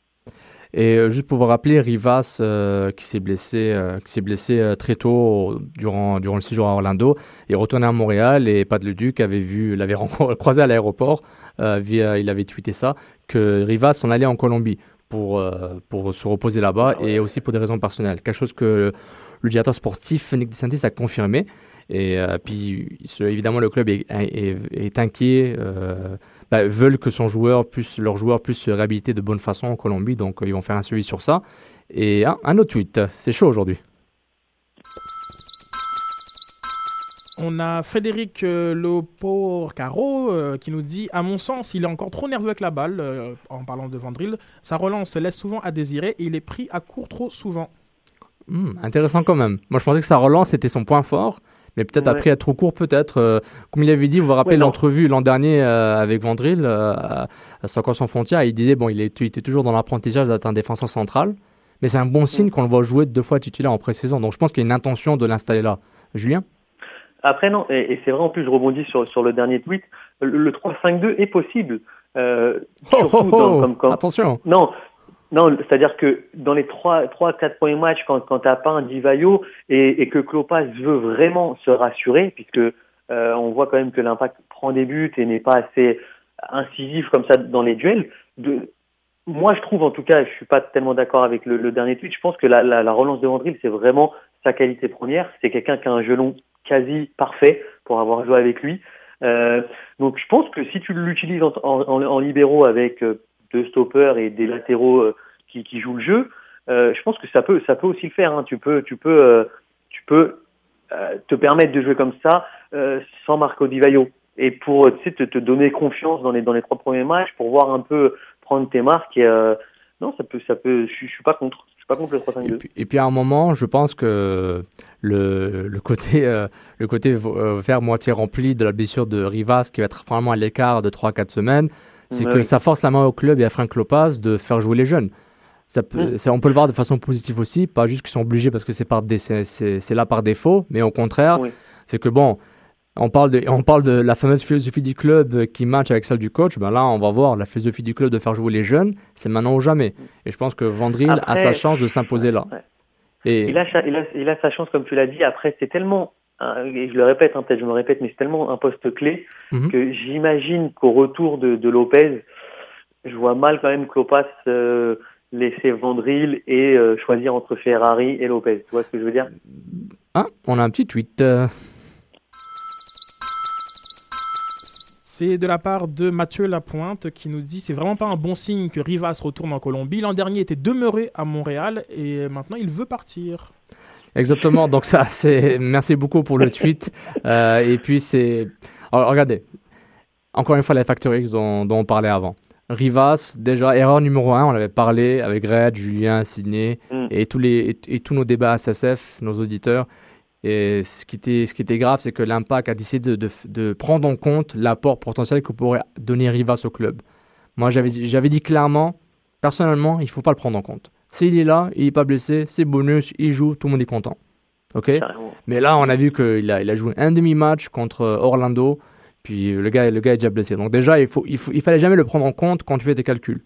Et euh, juste pour vous rappeler, Rivas, euh, qui s'est blessé, euh, qui s'est blessé très tôt durant, durant le séjour à Orlando, est retourné à Montréal et Pat Leduc avait vu, <laughs> l'avait croisé à l'aéroport, via, il avait tweeté ça, que Rivas en allait en Colombie pour, pour se reposer là-bas et aussi pour des raisons personnelles. Quelque chose que le directeur sportif Nick DeSantis a confirmé. Et puis, évidemment, le club est, est, est inquiet bah, veulent que son joueur puisse, leur joueur puisse se réhabiliter de bonne façon en Colombie. Donc, euh, ils vont faire un suivi sur ça. Et un, autre tweet. C'est chaud aujourd'hui. On a Frédéric euh, Loporcaro euh, qui nous dit À mon sens, il est encore trop nerveux avec la balle, en parlant de Vandril. Sa relance laisse souvent à désirer et il est pris à court trop souvent. Hmm, intéressant quand même. Moi, je pensais que sa relance était son point fort mais peut-être après être trop court, peut-être. Euh, comme il avait dit, vous vous rappelez l'entrevue l'an dernier euh, avec Vandril, euh, à Soccer sans frontières, il disait, bon, il, est, était toujours dans l'apprentissage d'être un défenseur central, mais c'est un bon signe qu'on le voit jouer deux fois titulaire en pré-saison. Donc je pense qu'il y a une intention de l'installer là. Julien? Après, non, et, c'est vrai, en plus, je rebondis sur, sur le dernier tweet, le, 3-5-2 est possible. Euh, oh, oh, oh, comme, Attention. Non, non, c'est-à-dire que dans les trois, trois, quatre premiers matchs, quand, quand t'as pas un Divayo et, et que Klopas veut vraiment se rassurer, puisque euh, on voit quand même que l'impact prend des buts et n'est pas assez incisif comme ça dans les duels. De, moi, je trouve en tout cas, je suis pas tellement d'accord avec le, le, dernier tweet. Je pense que la, la, la relance de Vandril, c'est vraiment sa qualité première. C'est quelqu'un qui a un gelon quasi parfait pour avoir joué avec lui. Euh, donc, je pense que si tu l'utilises en, en, en, libéraux avec euh, deux stoppers et des latéraux euh, qui, jouent le jeu, euh, je pense que ça peut, ça peut aussi le faire. Hein. Tu peux, tu peux, euh, tu peux te permettre de jouer comme ça sans Marco Di Vaio et pour te, te, donner confiance dans les dans les trois premiers matchs pour voir un peu prendre tes marques non, ça peut, ça peut. Je. Je suis pas contre le 3-5-2. Et puis, et puis, à un moment, je pense que le, le côté, euh, le côté faire moitié rempli de la blessure de Rivas, qui va être probablement à l'écart de 3-4 semaines, c'est que ça force la main au club et à Frank Lopez de faire jouer les jeunes. Ça peut, mm. on peut le voir de façon positive aussi, pas juste qu'ils sont obligés parce que c'est là par défaut, mais au contraire, c'est que bon, on parle, de, on parle de la fameuse philosophie du club qui match avec celle du coach. Ben là, on va voir la philosophie du club de faire jouer les jeunes, c'est maintenant ou jamais. Et je pense que Vandril a sa chance de s'imposer là. Et... Il, a, il, a, sa chance, comme tu l'as dit. Après, c'est tellement, et je le répète, hein, peut-être je me répète, mais c'est tellement un poste clé mhm. que j'imagine qu'au retour de, de, Lopez, je vois mal quand même Klopas euh, laisser Vandril et euh, choisir entre Ferrari et Lopez. Tu vois ce que je veux dire? Ah, on a un petit tweet. Euh, C'est de la part de Mathieu Lapointe qui nous dit c'est vraiment pas un bon signe que Rivas retourne en Colombie. L'an dernier était demeuré à Montréal et maintenant il veut partir. Exactement. Donc ça, c'est merci beaucoup pour le tweet. Euh, et puis c'est, regardez, encore une fois les Factor X dont, on parlait avant. Rivas, déjà erreur numéro un, on avait parlé avec Red, Julien, Sidney mm. et tous les et, tous nos débats SSF, nos auditeurs. Et ce qui était, ce qui était grave, c'est que l'Impact a décidé de, de, prendre en compte l'apport potentiel que pourrait donner Rivas au club. Moi, j'avais dit clairement, personnellement, il ne faut pas le prendre en compte. S'il est là, il n'est pas blessé, c'est bonus, il joue, tout le monde est content. Ok? Mais là, on a vu qu'il a, il a joué un demi-match contre Orlando, puis le gars, le gars est déjà blessé. Donc déjà, il faut, il, faut, il fallait jamais le prendre en compte quand tu fais tes calculs.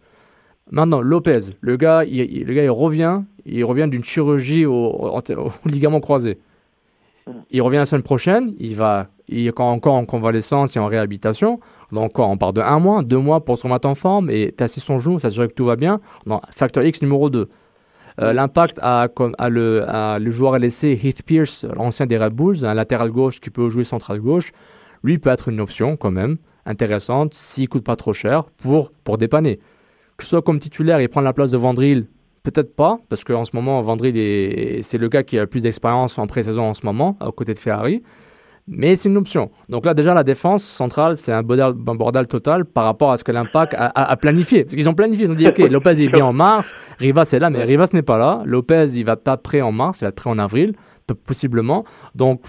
Maintenant, Lopez, le gars, il, le gars, il revient, il revient d'une chirurgie au, au, au ligament croisé. Il revient la semaine prochaine, il va il est encore en convalescence et en réhabilitation. Donc, on part de un mois, deux mois pour se remettre en forme et tasser son genou, s'assurer que tout va bien. Non, facteur X numéro 2. Euh, l'impact a, le, le, joueur laissé Heath Pierce, l'ancien des Red Bulls, un latéral gauche qui peut jouer central gauche. Lui peut être une option quand même intéressante s'il coûte pas trop cher pour, pour dépanner. Que ce soit comme titulaire et prendre la place de Vandril Peut-être pas, parce qu'en ce moment, Vendry, c'est le gars qui a le plus d'expérience en pré-saison en ce moment, aux côtés de Ferrari. Mais c'est une option. Donc là, déjà, la défense centrale, c'est un bordel, total par rapport à ce que l'Impact a, planifié. Parce qu'ils ont planifié, ils ont dit, OK, <laughs> Lopez est bien en mars, Rivas est là, mais Rivas n'est pas là. Lopez, il va pas prêt en mars, il va être prêt en avril, possiblement. Donc,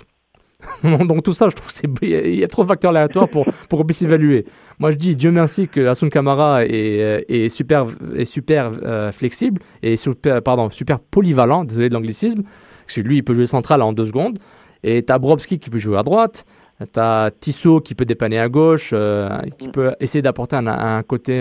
<laughs> Donc tout ça, je trouve qu'il y a trop de facteurs aléatoires pour, pour qu'on puisse évaluer. Moi, je dis Dieu merci que Asun Kamara est, euh, est super, est super euh, flexible et super, pardon, super polyvalent, désolé de l'anglicisme, parce que lui, il peut jouer central en deux secondes. Et tu as Brobski qui peut jouer à droite, tu as Tissot qui peut dépanner à gauche, euh, qui peut essayer d'apporter un, un, côté,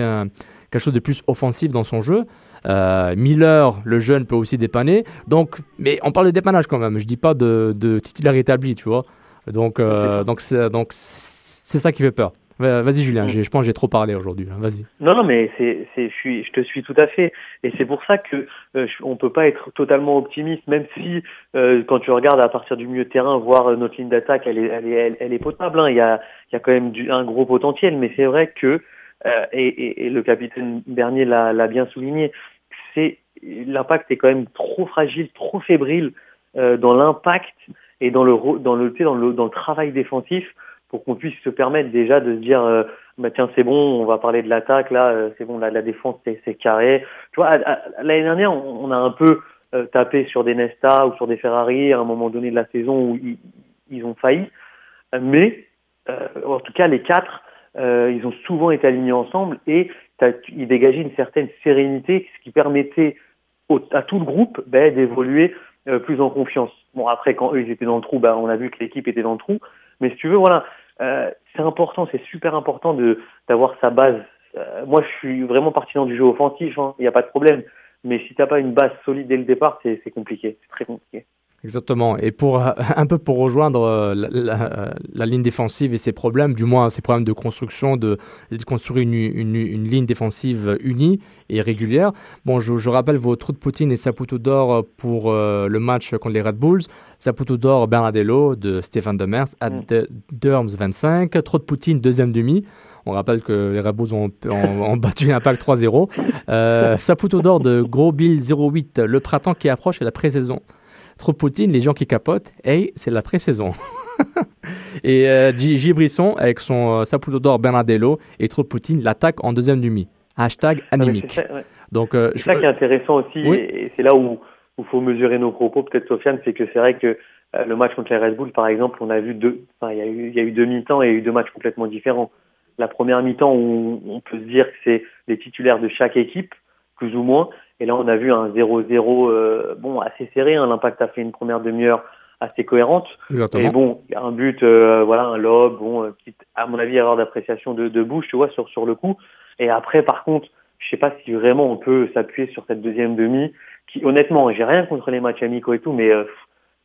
quelque chose de plus offensif dans son jeu. Euh, Miller, le jeune, peut aussi dépanner. Donc, mais on parle de dépannage quand même. Je dis pas de, de titulaire établi, tu vois. Donc, euh, donc, c'est, donc c'est ça qui fait peur. Vas-y Julien, je pense que j'ai trop parlé aujourd'hui. Vas-y. Non, non, mais c'est, c'est, je, suis, je te suis tout à fait. Et c'est pour ça que euh, on peut pas être totalement optimiste, même si euh, quand tu regardes à partir du milieu de terrain, voir notre ligne d'attaque, elle est, elle est, elle, est potable. Hein. Il, y a, il y a quand même du, un gros potentiel, mais c'est vrai que et, et, et, le capitaine Bernier l'a, l'a bien souligné l'impact est quand même trop fragile, trop fébrile euh, dans l'impact et dans le dans le travail défensif pour qu'on puisse se permettre déjà de se dire euh, bah tiens c'est bon on va parler de l'attaque là euh, c'est bon la, la défense c'est carré. Tu vois l'année dernière on, a un peu tapé sur des Nesta ou sur des Ferrari à un moment donné de la saison où ils, ils ont failli. Mais en tout cas les quatre ils ont souvent été alignés ensemble et il dégageait une certaine sérénité, ce qui permettait à tout le groupe ben, d'évoluer euh, plus en confiance. Bon, après, quand eux, ils étaient dans le trou, ben, on a vu que l'équipe était dans le trou. Mais si tu veux, voilà, euh, c'est important, c'est super important d'avoir sa base. Euh, moi, je suis vraiment partisan du jeu offensif, hein, il n'y a pas de problème. Mais si tu n'as pas une base solide dès le départ, c'est compliqué, c'est très compliqué. Exactement. Et pour <laughs> un peu pour rejoindre euh, la, ligne défensive et ses problèmes, du moins ses problèmes de construction, de, de construire une, une, ligne défensive unie et régulière. Bon, je, rappelle vos trous de Poutine et Saputo d'or pour euh, le match contre les Red Bulls. Saputo d'or Bernardello de Stéphane Demers à mm. Derms 25. Trou de Poutine deuxième demi. On rappelle que les Red Bulls ont, ont, <laughs> battu l'Impact 3-0. Euh, Saputo d'or de Gros Bill 08. Le printemps qui approche et la pré-saison. Trop Poutine, les gens qui capotent, hey, c'est la pré-saison. <laughs> et euh. Brisson, avec son euh, Saputo d'or Bernardello, et Trop Poutine, l'attaque en deuxième demi. Hashtag anémique. Donc, c'est ça qui est intéressant aussi, et c'est là où il faut mesurer nos propos, peut-être Sofiane, c'est que c'est vrai que le match contre les Red Bull, par exemple, on a vu deux, enfin, il y a eu, il y a eu deux mi-temps et il y a eu deux matchs complètement différents. La première mi-temps où on peut se dire que c'est les titulaires de chaque équipe, plus ou moins, et là on a vu un 0-0, bon, assez serré. Hein. L'impact a fait une première demi-heure assez cohérente. Exactement. Et bon, un but, euh, voilà, un lob, bon, euh, qui, à mon avis, erreur d'appréciation de, de bouche, tu vois, sur, sur le coup. Et après, par contre, je sais pas si vraiment on peut s'appuyer sur cette deuxième demi, qui, honnêtement, j'ai rien contre les matchs amicaux et tout, mais euh,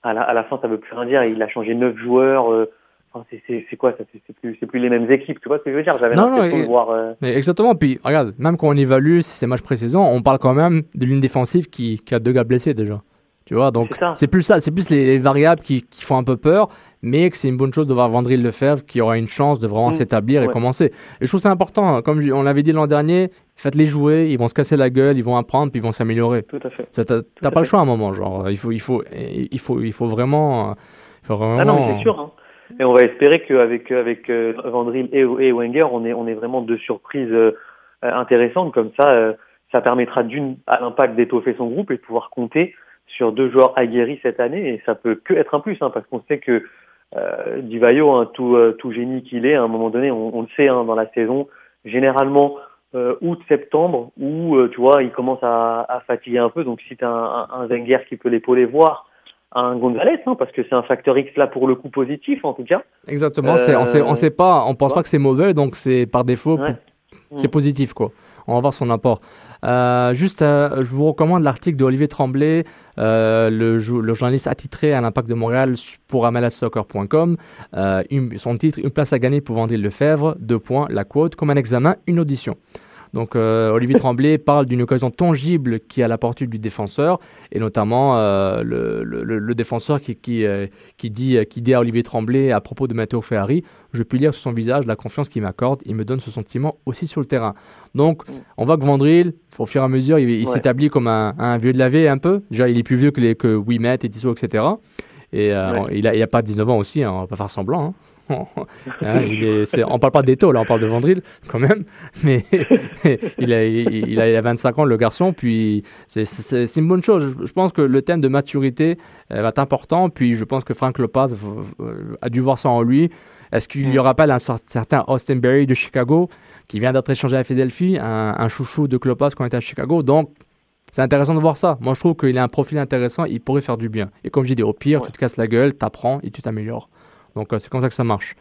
à, la, à la fin, ça veut plus rien dire. Il a changé neuf joueurs. Euh, Enfin, c'est quoi ça C'est plus, plus les mêmes équipes, tu vois ce que je veux dire? J'avais l'impression de voir. Euh... Exactement. Puis regarde, même quand on évalue ces matchs précédents, on parle quand même de l'une défensive qui, qui, a deux gars blessés déjà. Tu vois, donc c'est plus ça, c'est plus les, les variables qui, qui, font un peu peur, mais que c'est une bonne chose de voir Vandril Lefebvre qui aura une chance de vraiment mmh. s'établir et commencer. Et je trouve c'est important, hein. comme on l'avait dit l'an dernier, faites-les jouer, ils vont se casser la gueule, ils vont apprendre, puis ils vont s'améliorer. Tout à fait. T'as pas le choix à un moment, genre, il faut, il faut, il faut, il faut vraiment. Il faut vraiment... Ah non, mais c'est sûr. Hein. Et on va espérer qu'avec avec euh, Vandril et, et, Wenger, on est, on est vraiment deux surprises euh, intéressantes. Comme ça, euh, ça permettra d'une à l'impact d'étoffer son groupe et de pouvoir compter sur deux joueurs aguerris cette année. Et ça peut que être un plus, hein, parce qu'on sait que euh, Divayo, hein, tout, tout génie qu'il est, à un moment donné, on, on le sait hein, dans la saison, généralement euh, août-septembre, où tu vois, il commence à, à, fatiguer un peu. Donc si tu as un, un, Wenger qui peut l'épauler, voir un Gonzalez, hein, parce que c'est un facteur X là pour le coup positif en tout cas. Exactement, euh, on sait, on sait pas, on pense pas que c'est mauvais, donc c'est par défaut, ouais. c'est mmh. positif quoi. On va voir son apport. Euh, juste, euh, je vous recommande l'article d'Olivier Tremblay, euh, le, le, journaliste attitré à l'Impact de Montréal pour amelassoccer.com. son titre, Une place à gagner pour Vendée Lefebvre, deux points, la quote, comme un examen, une audition. Donc euh, Olivier Tremblay <laughs> parle d'une occasion tangible qui est à la portée du défenseur, et notamment euh, le, le, le, défenseur qui, qui, euh, qui, dit, qui dit à Olivier Tremblay à propos de Matteo Ferrari, je peux lire sur son visage la confiance qu'il m'accorde, il me donne ce sentiment aussi sur le terrain. Donc on voit que Vandril, au fur et à mesure, il, il ouais. s'établit comme un, un, vieux de la vie un peu. Déjà, il est plus vieux que, les, que Wimet et Tissot, etc. Et euh, ouais. il, a, il a pas 19 ans aussi, hein, on va pas faire semblant. Hein. Hein, <laughs> il est, est, on parle pas d'Eto, là, on parle de Vandril quand même, <laughs> mais <laughs> il, a, il, il, a, 25 ans, le garçon, puis c'est une bonne chose. Je, je, pense que le thème de maturité euh, va être important, puis je pense que Frank Lopez a dû voir ça en lui. Est-ce qu'il n'y aura pas un certain Austin Berry de Chicago qui vient d'être échangé à Philadelphie, un, un chouchou de Klopas quand il était à Chicago? Donc, c'est intéressant de voir ça. Moi, je trouve qu'il a un profil intéressant, il pourrait faire du bien. Et comme j'ai dit, au pire, ouais. tu te casses la gueule, t'apprends et tu t'améliores. Donc, euh, c'est comme ça que ça marche.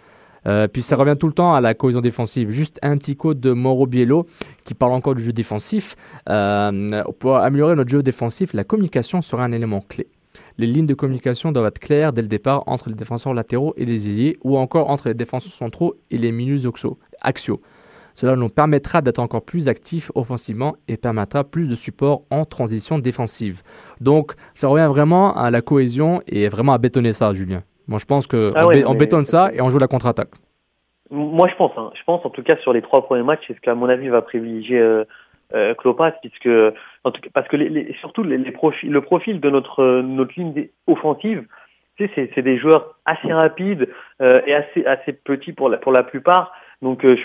Euh, puis ça revient tout le temps à la cohésion défensive. Juste un petit code de Mauro Biello qui parle encore du jeu défensif. Euh, pour améliorer notre jeu défensif, la communication sera un élément clé. Les lignes de communication doivent être claires dès le départ entre les défenseurs latéraux et les ailiers, ou encore entre les défenseurs centraux et les milieux axiaux. Cela nous permettra d'être encore plus actifs offensivement et permettra plus de support en transition défensive. Donc, ça revient vraiment à la cohésion et vraiment à bétonner ça, Julien. Moi, je pense qu'on ah ouais, bétonne ça et on joue la contre-attaque. Moi, je pense. Hein. Je pense, en tout cas, sur les trois premiers matchs, c'est ce qu'à mon avis va privilégier euh, euh, Klopas, puisque en tout cas, parce que les, les, surtout les, les profils, le profil de notre notre ligne offensive, c'est des joueurs assez rapides euh, et assez assez petits pour la pour la plupart. Donc, euh,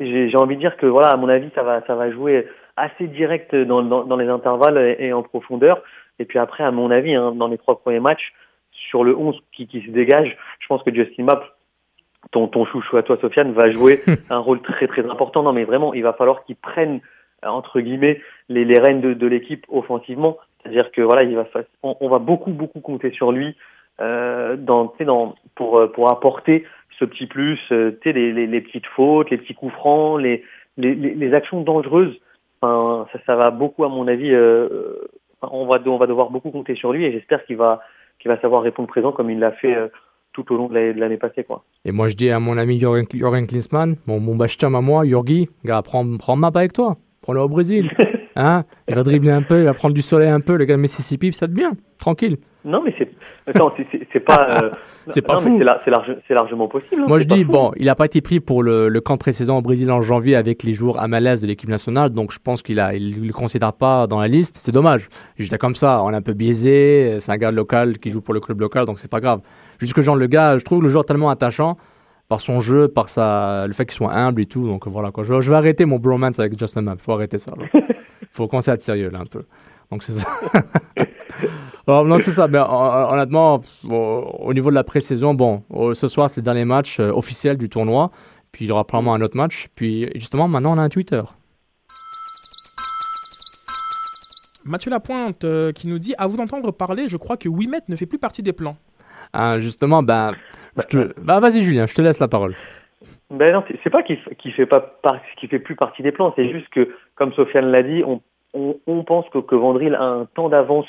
j'ai envie de dire que voilà, à mon avis, ça va ça va jouer assez direct dans dans, dans les intervalles et, et, en profondeur. Et puis après, à mon avis, hein, dans les trois premiers matchs, sur le 11 qui, qui se dégage, je pense que Justin Mapp, ton, ton chouchou à toi, Sofiane, va jouer <laughs> un rôle très très important. Non, mais vraiment, il va falloir qu'il prenne entre guillemets les, les rênes de, de l'équipe offensivement. C'est-à-dire que voilà, il va, on, on, va beaucoup beaucoup compter sur lui euh, dans, dans, pour pour apporter ce petit plus, euh, les, les, les petites fautes, les petits coups francs, les les, les actions dangereuses. Enfin, ça, ça va beaucoup à mon avis. Euh, on va on va devoir beaucoup compter sur lui et j'espère qu'il va qu'il va savoir répondre présent comme il l'a fait euh, tout au long de l'année passée. Quoi. Et moi, je dis à mon ami Jorgen, Jorgen Klinsmann, mon, mon bachtam à moi, Jorgi, gars, prends, prends map avec toi. Prends-le au Brésil. <laughs> hein? Il va dribbler un peu, il va prendre du soleil un peu, le gars de Mississippi, ça te bien, tranquille. Non, mais c'est. C'est pas. Euh... <laughs> c'est pas fou. C'est large, largement possible. Hein, Moi, je dis, bon, il n'a pas été pris pour le, le camp précédent au Brésil en janvier avec les joueurs à malaise de l'équipe nationale, donc je pense qu'il ne il, le considère pas dans la liste. C'est dommage. Juste comme ça, on est un peu biaisé. C'est un gars local qui joue pour le club local, donc c'est pas grave. Juste que, genre, le gars, je trouve le joueur tellement attachant par son jeu, par sa, le fait qu'il soit humble et tout. Donc voilà, quoi. Je, je vais arrêter mon bromance avec Justin Mapp. Faut arrêter ça. <laughs> faut commencer à être sérieux là un peu. Donc c'est ça. <laughs> Alors, non, c'est ça. Ben, honnêtement, au niveau de la pré-saison, bon, ce soir, c'est le dernier match euh, officiel du tournoi. Puis il y aura probablement un autre match. Puis justement, maintenant, on a un Twitter. Mathieu Lapointe euh, qui nous dit À vous entendre parler, je crois que Wimet ne fait plus partie des plans. Ah, justement, ben. bah, vas-y, Julien, je te laisse la parole. Ben non, c'est pas qu'il ne fait pas qui fait plus partie des plans, c'est juste que, comme Sofiane l'a dit, on, on, pense que, que Vandril a un temps d'avance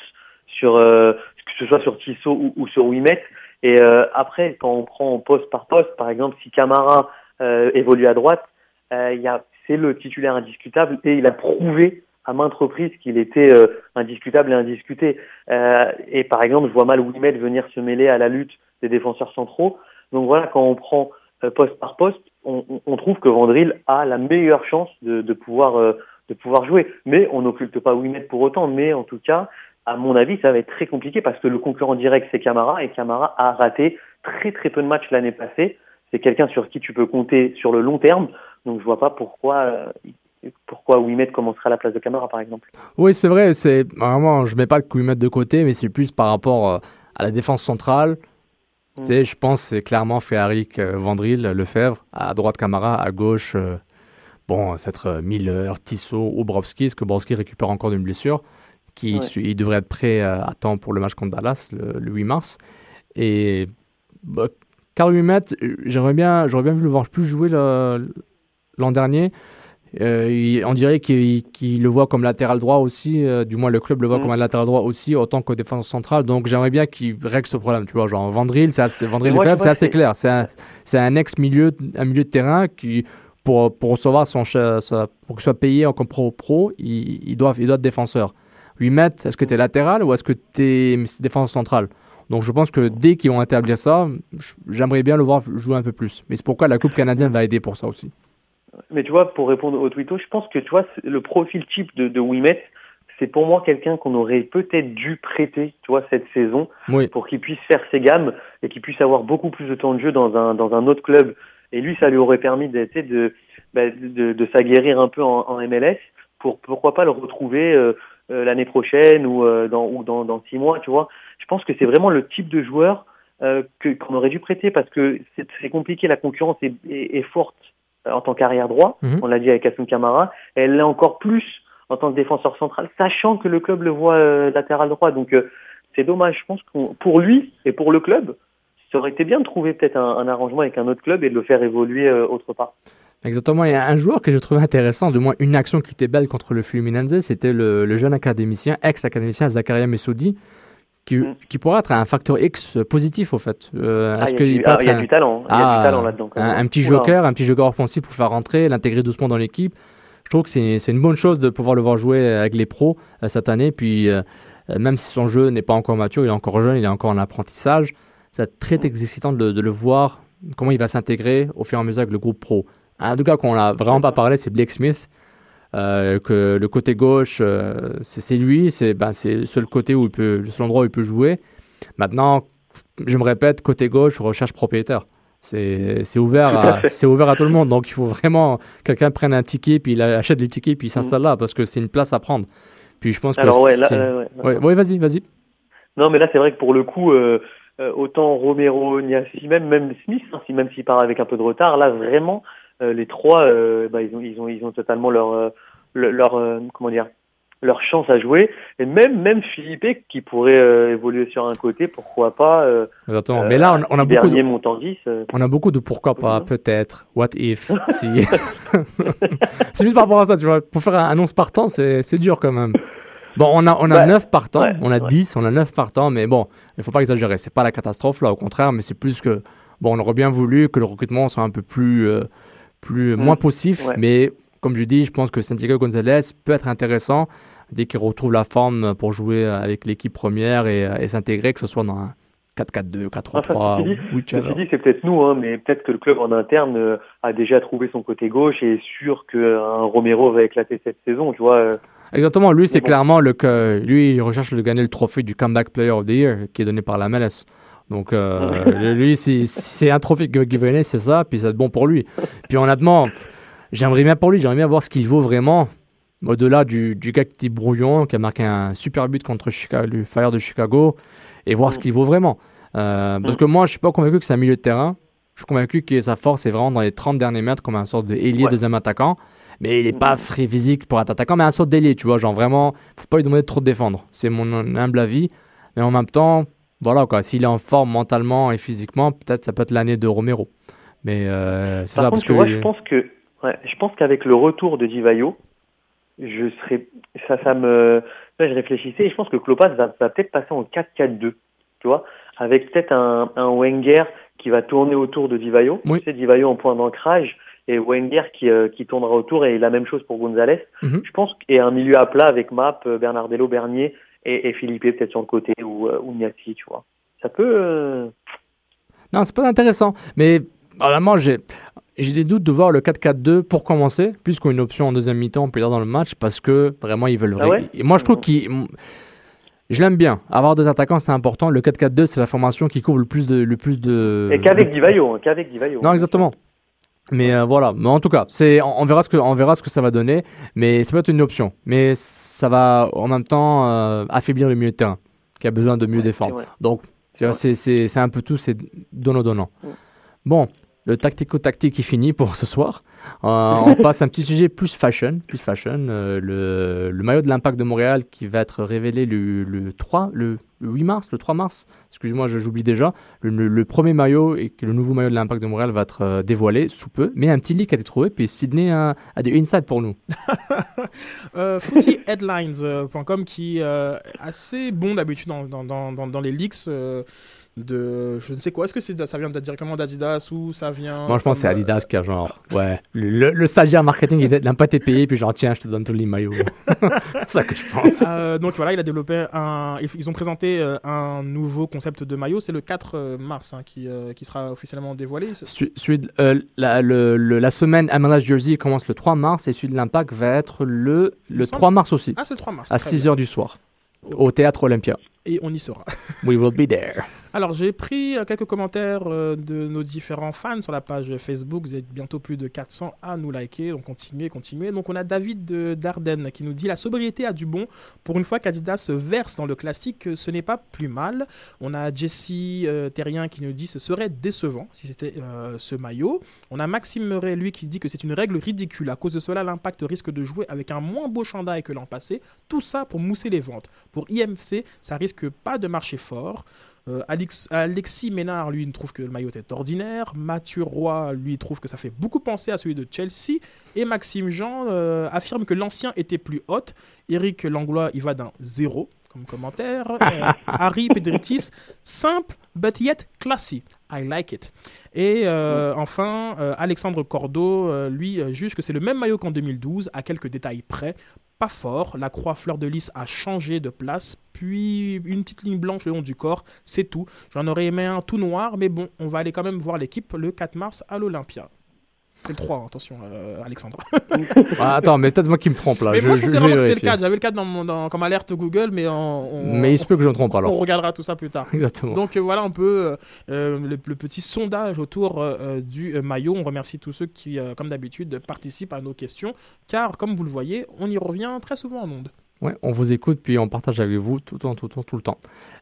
sur euh, que ce soit sur Tissot ou, sur Wimet. Et euh, après, quand on prend poste par poste, par exemple, si Camara euh, évolue à droite, c'est le titulaire indiscutable et il a prouvé à maintes reprises qu'il était indiscutable et indiscuté. et par exemple, je vois mal Wimet venir se mêler à la lutte des défenseurs centraux. Donc voilà, quand on prend poste par poste, on, trouve que Vandril a la meilleure chance de pouvoir de pouvoir jouer. Mais on n'occulte pas Wimet pour autant. Mais en tout cas, à mon avis, ça va être très compliqué parce que le concurrent direct, c'est Camara, et Camara a raté très très peu de matchs l'année passée. C'est quelqu'un sur qui tu peux compter sur le long terme. Donc je vois pas pourquoi euh, pourquoi Wimet commencera à la place de Camara, par exemple. Oui, c'est vrai. C'est vraiment, je mets pas le Wimet de côté, mais c'est plus par rapport euh, à la défense centrale. Mm. Tu sais, je pense c'est clairement Ferrari, euh, Vandril, Lefebvre, à droite Camara, à gauche. Bon, c'est être Miller, Tissot ou ce que Brovski récupère encore d'une blessure qui il devrait être prêt euh, à temps pour le match contre Dallas le, 8 mars? Et bah, Carl Humet, j'aimerais bien, j'aurais bien vu le voir plus jouer l'an dernier. Euh, on dirait qu'il le voit comme latéral droit aussi, euh, du moins le club le voit mm. comme un latéral droit aussi, autant que défense centrale. Donc j'aimerais bien qu'il règle ce problème. Tu vois, genre Vandril, c'est assez, Vandril c'est assez clair. C'est un, un ex-milieu un milieu de terrain qui, pour, pour recevoir son, pour qu'il soit payé en comme pro-pro, il, il, doit, il doit être défenseur lui mettre est-ce que tu es latéral ou est-ce que tu es défense centrale? Donc je pense que dès qu'ils vont établir ça, j'aimerais bien le voir jouer un peu plus. Mais c'est pourquoi la Coupe canadienne va aider pour ça aussi. Mais tu vois, pour répondre au tweeto, je pense que tu vois, le profil type de, de Wimet, c'est pour moi quelqu'un qu'on aurait peut-être dû prêter, tu vois, cette saison, pour qu'il puisse faire ses gammes et qu'il puisse avoir beaucoup plus de temps de jeu dans un, dans un autre club. Et lui, ça lui aurait permis de, de, bah, de, de s'aguerrir un peu en, en, MLS pour pourquoi pas le retrouver euh, euh, l'année prochaine ou euh, dans ou dans, dans six mois, tu vois. Je pense que c'est vraiment le type de joueur euh, que qu'on aurait dû prêter parce que c'est compliqué, la concurrence est, est, forte en tant qu'arrière droit, mhm. on l'a dit avec Assun Camara, elle l'est encore plus en tant que défenseur central, sachant que le club le voit latéral droit. Donc c'est dommage, je pense pour lui et pour le club, ça aurait été bien de trouver peut-être un, un, arrangement avec un autre club et de le faire évoluer autre part. Exactement. Il y a un joueur que je trouvais intéressant, du moins une action qui était belle contre le Fluminense, c'était le, jeune académicien, ex-académicien Zakaria Messoudi, qui, mm. qui, pourrait être un facteur X positif au fait. Euh, ah, il y, a, du, y, du talent, il y a du ah, talent là-dedans. Un, petit joker, un petit joker offensif pour faire rentrer, l'intégrer doucement dans l'équipe. Je trouve que c'est une bonne chose de pouvoir le voir jouer avec les pros euh, cette année. Puis euh, même si son jeu n'est pas encore mature, il est encore jeune, il est encore en apprentissage. C'est très excitant de, de, le voir, comment il va s'intégrer au fur et à mesure avec le groupe pro. En tout cas, qu'on n'a vraiment pas parlé, c'est Blake Smith. Euh, que le côté gauche, euh, c'est lui, c'est ben, le seul côté où il peut, le seul endroit où il peut jouer. Maintenant, je me répète, côté gauche, recherche propriétaire. C'est ouvert, à, ouvert à tout le monde. Donc, il faut vraiment quelqu'un prenne un ticket, puis il achète les tickets, puis il s'installe là, parce que c'est une place à prendre. Puis je pense que. Alors, ouais, là, ouais, vas-y, vas-y. Non, mais là, c'est vrai que pour le coup, euh, autant Romero, Niassi, même, même Smith, hein, si, même s'il part avec un peu de retard, là, vraiment, euh, les trois, euh, bah, ils ont, ils ont, ils ont totalement leur, euh, leur, comment dire, leur chance à jouer. Et même, même Philippe qui pourrait évoluer sur un côté, pourquoi pas. Attends, mais là, on, a beaucoup de, Montandis, on a beaucoup de pourquoi pas, peut-être, what if, <laughs> si. <laughs> c'est juste par rapport à ça, tu vois. Pour faire un annonce partant, c'est, c'est dur quand même. Bon, on a, on a 9 partants, on a 10, on a 9 partants, mais bon, il faut pas exagérer. C'est pas la catastrophe, là, au contraire, mais c'est plus que, bon, on aurait bien voulu que le recrutement soit un peu plus, plus, mm. moins poussif. Mais comme je dis, je pense que Santiago Gonzalez peut être intéressant dès qu'il retrouve la forme pour jouer avec l'équipe première et, s'intégrer, que ce soit dans un 4-4-2, 4-3-3 Je dis, c'est peut-être nous, hein, mais peut-être que le club en interne euh, a déjà trouvé son côté gauche et est sûr qu'un Romero va éclater cette saison, tu vois. Euh. Exactement, lui, c'est clairement le que lui, il recherche de gagner le trophée du Comeback Player of the Year qui est donné par la MLS. Donc, euh, lui, c'est un trophée qui venait, c'est ça, puis c'est bon pour lui. Puis honnêtement, j'aimerais bien pour lui, j'aimerais bien voir ce qu'il vaut vraiment. au-delà du, du gars qui dit brouillon, qui a marqué un super but contre Chicago, le Fire de Chicago, et voir ce qu'il vaut vraiment. Euh, parce que moi, je suis pas convaincu que c'est un milieu de terrain. Je suis convaincu que sa force est vraiment dans les 30 derniers mètres, comme un sorte de ailier Ouais. deuxième attaquant. Mais il est pas très physique pour être attaquant, mais un sorte d'ailier, tu vois. Genre vraiment, faut pas lui demander de trop de défendre. C'est mon humble avis. Mais en même temps, voilà quoi. S'il est en forme mentalement et physiquement, peut-être ça peut être l'année de Romero. Mais euh, c'est ça, contre, parce que. vois, je pense que, ouais, je pense qu'avec le retour de Divayo, je serais, ça, ça me, là, je réfléchissais et je pense que Klopas va, va peut-être passer en 4-4-2, tu vois, avec peut-être un, un Wenger qui va tourner autour de Divayo, Oui. tu sais, Divayo en point d'ancrage et Wenger qui, euh, qui tournera autour et la même chose pour Gonzalez. Mhm. Je pense et un milieu à plat avec Map, euh, Bernardello, Bernier et, et Philippe peut-être sur le côté ou, euh, ou tu vois. Ça peut, euh, Non, c'est pas intéressant. Mais vraiment, j'ai j'ai des doutes de voir le 4-4-2 pour commencer, plus qu'une option en deuxième mi-temps plus tard dans le match, parce que vraiment, ils veulent. Ah ouais et moi, je trouve qu'ils. Je l'aime bien. Avoir deux attaquants, c'est important. Le 4-4-2, c'est la formation qui couvre le plus de. Le plus de et qu'avec Divayo, hein, qu'avec Divayo. Non, exactement. Mais euh, voilà. Mais en tout cas, c'est on, on verra ce que on verra ce que ça va donner. Mais ça peut être une option. Mais ça va en même temps euh, affaiblir le milieu de terrain, qui a besoin de mieux Ouais, défendre. Donc, c'est c'est- un peu tout, c'est donnant-donnant. Mm. Bon, le tactico-tactique est fini pour ce soir. Euh, <laughs> on passe à un petit sujet plus fashion. Plus fashion euh, le, le maillot de l'Impact de Montréal qui va être révélé le, le 3, le, le 8 mars, le 3 mars. Excuse-moi, j'oublie déjà. Le, premier maillot et le nouveau maillot de l'Impact de Montréal va être euh, dévoilé sous peu. Mais un petit leak a été trouvé, puis Sydney a, a des insights pour nous. <laughs> Euh, FootyHeadlines.com qui euh, est assez bon d'habitude dans, dans, dans, dans- dans les leaks euh, de je ne sais quoi. Est-ce que c'est, ça vient directement d'Adidas ou ça vient. Moi, je pense que c'est euh, Adidas qui a genre, ouais, le, le- stagiaire marketing, il n'a pas été payé, puis genre, tiens, je te donne tous les maillots. <laughs> c'est ça que je pense. Euh, donc voilà, il a développé un. Ils ont présenté euh, un nouveau concept de maillot. C'est le 4 euh, mars hein, qui, euh, qui sera officiellement dévoilé. Euh, la, le- le- la semaine MLS Jersey commence le 3 mars et celui de l'Impact va être le, le me semble- 3 mars aussi, Ah, c'est le 3 mars. à très 6 bien. h du soir, au théâtre Olympia. Et on y sera. We will be there. <laughs> Alors, j'ai pris euh, quelques commentaires euh, de nos différents fans sur la page Facebook. Vous êtes bientôt plus de 400 à nous liker. Donc, continuez, continuez. Donc, on a David de Dardenne qui nous dit La sobriété a du bon. Pour une fois qu'Adidas se verse dans le classique, ce n'est pas plus mal. On a Jessie euh, Terrien qui nous dit Ce serait décevant si c'était euh, ce maillot. On a Maxime Meuret, lui, qui dit que c'est une règle ridicule. À cause de cela, l'impact risque de jouer avec un moins beau chandail que l'an passé. Tout ça pour mousser les ventes. Pour IMC, ça risque pas de marcher fort. Euh, Alex- Alexis Ménard, lui, trouve que le maillot est ordinaire. Mathieu Roy, lui, trouve que ça fait beaucoup penser à celui de Chelsea. Et Maxime Jean euh, affirme que l'ancien était plus haute. Eric Langlois, il va d'un zéro comme commentaire. Euh, <laughs> Harry Pedritis, simple but yet classy. I like it. Et euh, enfin, euh, Alexandre Cordeau, euh, lui, euh, juge que c'est le même maillot qu'en 2012, à quelques détails près. Pas fort, la croix fleur de lys a changé de place, puis une petite ligne blanche le long du corps, c'est tout. J'en aurais aimé un tout noir, mais bon, on va aller quand même voir l'équipe le 4 mars à l'Olympia. C'est le 3, hein, attention, euh, Alexandre. Ah, attends, mais peut-être moi qui me trompe là. mais je, moi, je je pensais vais vraiment que c'était le vérifier. 4. J'avais le 4 dans mon, dans- comme alerte Google, mais on, on- Mais il se peut que je me trompe on alors. regardera tout ça plus tard. <laughs> Exactement. Donc euh, voilà un peu euh, le, le petit sondage autour euh, du maillot. On remercie tous ceux qui, comme d'habitude, participent à nos questions, car comme vous le voyez, on y revient très souvent en ondes. Ouais, on vous écoute puis on partage avec vous tout le temps, tout le temps, tout le temps.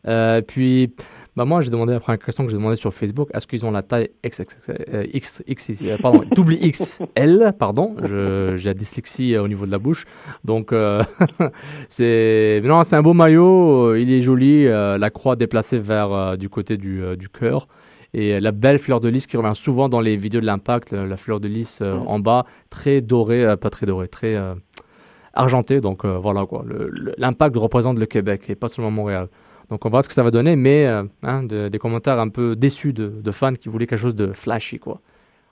Euh, puis, bah moi, j'ai demandé la première question que j'ai demandé sur Facebook est-ce qu'ils ont la taille XXL, euh, X, X, euh, pardon, <laughs> double XL, pardon, j'ai la dyslexie euh, au niveau de la bouche. Donc, euh, <laughs> c'est. Non, c'est un beau maillot, euh, il est joli, euh, la croix déplacée vers euh, du côté du, euh, du cœur. Et la belle fleur de lys qui revient souvent dans les vidéos de l'impact, la, fleur de lys euh, en bas, très dorée, euh, pas très dorée, très. Argenté. Donc euh, voilà quoi. L'impact représente le Québec et pas seulement Montréal. Donc on va voir ce que ça va donner, mais euh, hein, de- des commentaires un peu déçus de, de fans qui voulaient quelque chose de flashy quoi.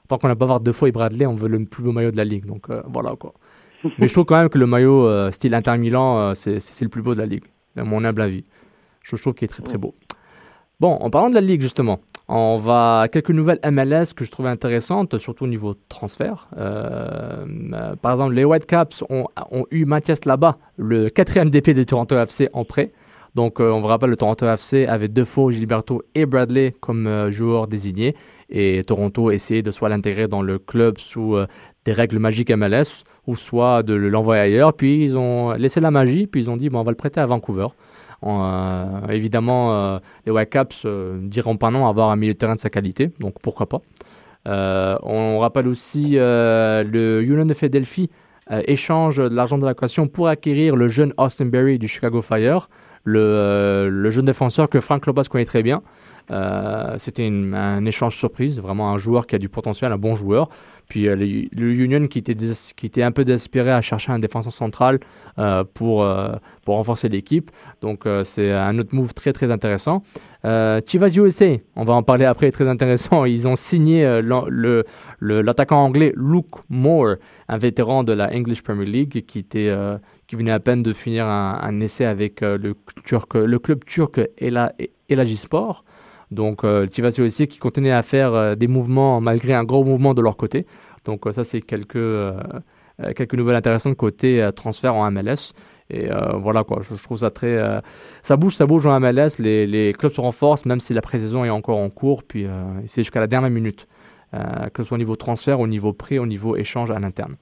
Tant qu'on n'a pas voir deux fois et Bradley, on veut le plus beau maillot de la ligue. Donc euh, voilà quoi. <laughs> mais je trouve quand même que le maillot euh, style Inter Milan, c'est le plus beau de la ligue, à mon humble avis. Je, je trouve qu'il est très très beau. Bon, en parlant de la ligue justement, on va quelques nouvelles MLS que je trouvais intéressantes, surtout au niveau transfert. Euh, euh, par exemple, les Whitecaps ont, ont eu Mathias Laba, le quatrième DP de Toronto FC en prêt. Donc, euh, on vous rappelle, le Toronto FC avait Defoe, Gilberto et Bradley comme joueurs désignés. Et Toronto essayait de soit l'intégrer dans le club sous des règles magiques MLS, ou soit de l'envoyer ailleurs. Puis ils ont laissé la magie, puis ils ont dit bon, on va le prêter à Vancouver. Euh, évidemment, euh, les Whitecaps euh, diront pas non à avoir un milieu de terrain de sa qualité, donc pourquoi pas. on rappelle aussi le Union de Philadelphie échange de l'argent de l'équation pour acquérir le jeune Austin Berry du Chicago Fire, le, le jeune défenseur que Frank Lopez connaît très bien. C'était un échange surprise, vraiment un joueur qui a du potentiel, un bon joueur. Puis euh, le, Union qui était, qui était un peu désespéré à chercher un défenseur central euh, pour, euh, pour renforcer l'équipe. Donc c'est un autre move très très intéressant. Chivas USA, on va en parler après, très intéressant. Ils ont signé l'attaquant le, anglais Luke Moore, un vétéran de la English Premier League qui, était, qui venait à peine de finir un, essai avec le, turc, le club turc Elagispor. Donc, euh, aussi qui continuait à faire euh, des mouvements malgré un gros mouvement de leur côté. Donc, euh, ça, c'est quelques, euh, quelques nouvelles intéressantes côté transfert en MLS. Et voilà quoi, je, trouve ça très. ça bouge, ça bouge en MLS. Les, les, clubs se renforcent, même si la pré-saison est encore en cours. Puis c'est jusqu'à la dernière minute, que ce soit au niveau transfert, au niveau prêt, au niveau échange à l'interne.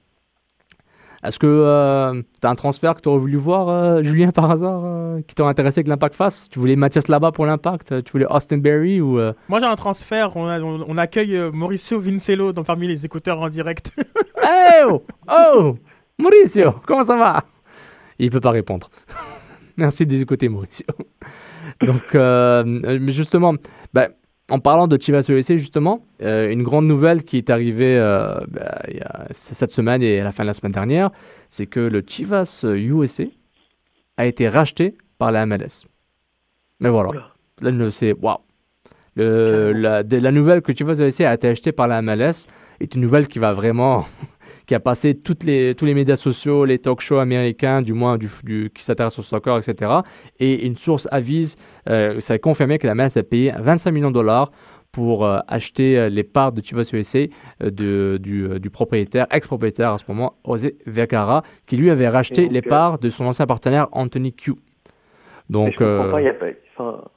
Est-ce que euh, tu as un transfert que tu aurais voulu voir, euh, Julien, par hasard, euh, qui t'aurait intéressé que l'Impact fasse Tu voulais Mathias là pour l'Impact Tu voulais Austin Berry ou Moi, j'ai un transfert. On, on, accueille Mauricio Vincello dans, parmi les écouteurs en direct. <laughs> hey oh, oh Mauricio, comment ça va? Il peut pas répondre. <laughs> Merci de écouter, Mauricio. <laughs> Donc, justement, ben, en parlant de Chivas USA, justement, euh, une grande nouvelle qui est arrivée euh, bah, cette semaine et à la fin de la semaine dernière, c'est que le Chivas USA a été racheté par la MLS. Mais voilà. Là, c'est waouh. La, la, nouvelle que Chivas USA a été achetée par la MLS est une nouvelle qui va vraiment qui a passé toutes les, tous les médias sociaux, les talk shows américains, du moins du, du qui s'intéressent au soccer, etc. Et une source avise, euh, ça a confirmé que la MLS a payé 25 millions de dollars pour euh, acheter euh, les parts de Chivas USA de, du, du, propriétaire, ex-propriétaire à ce moment, José Vergara, qui lui avait racheté les parts de son ancien partenaire Anthony Q. Donc, pas, y a pas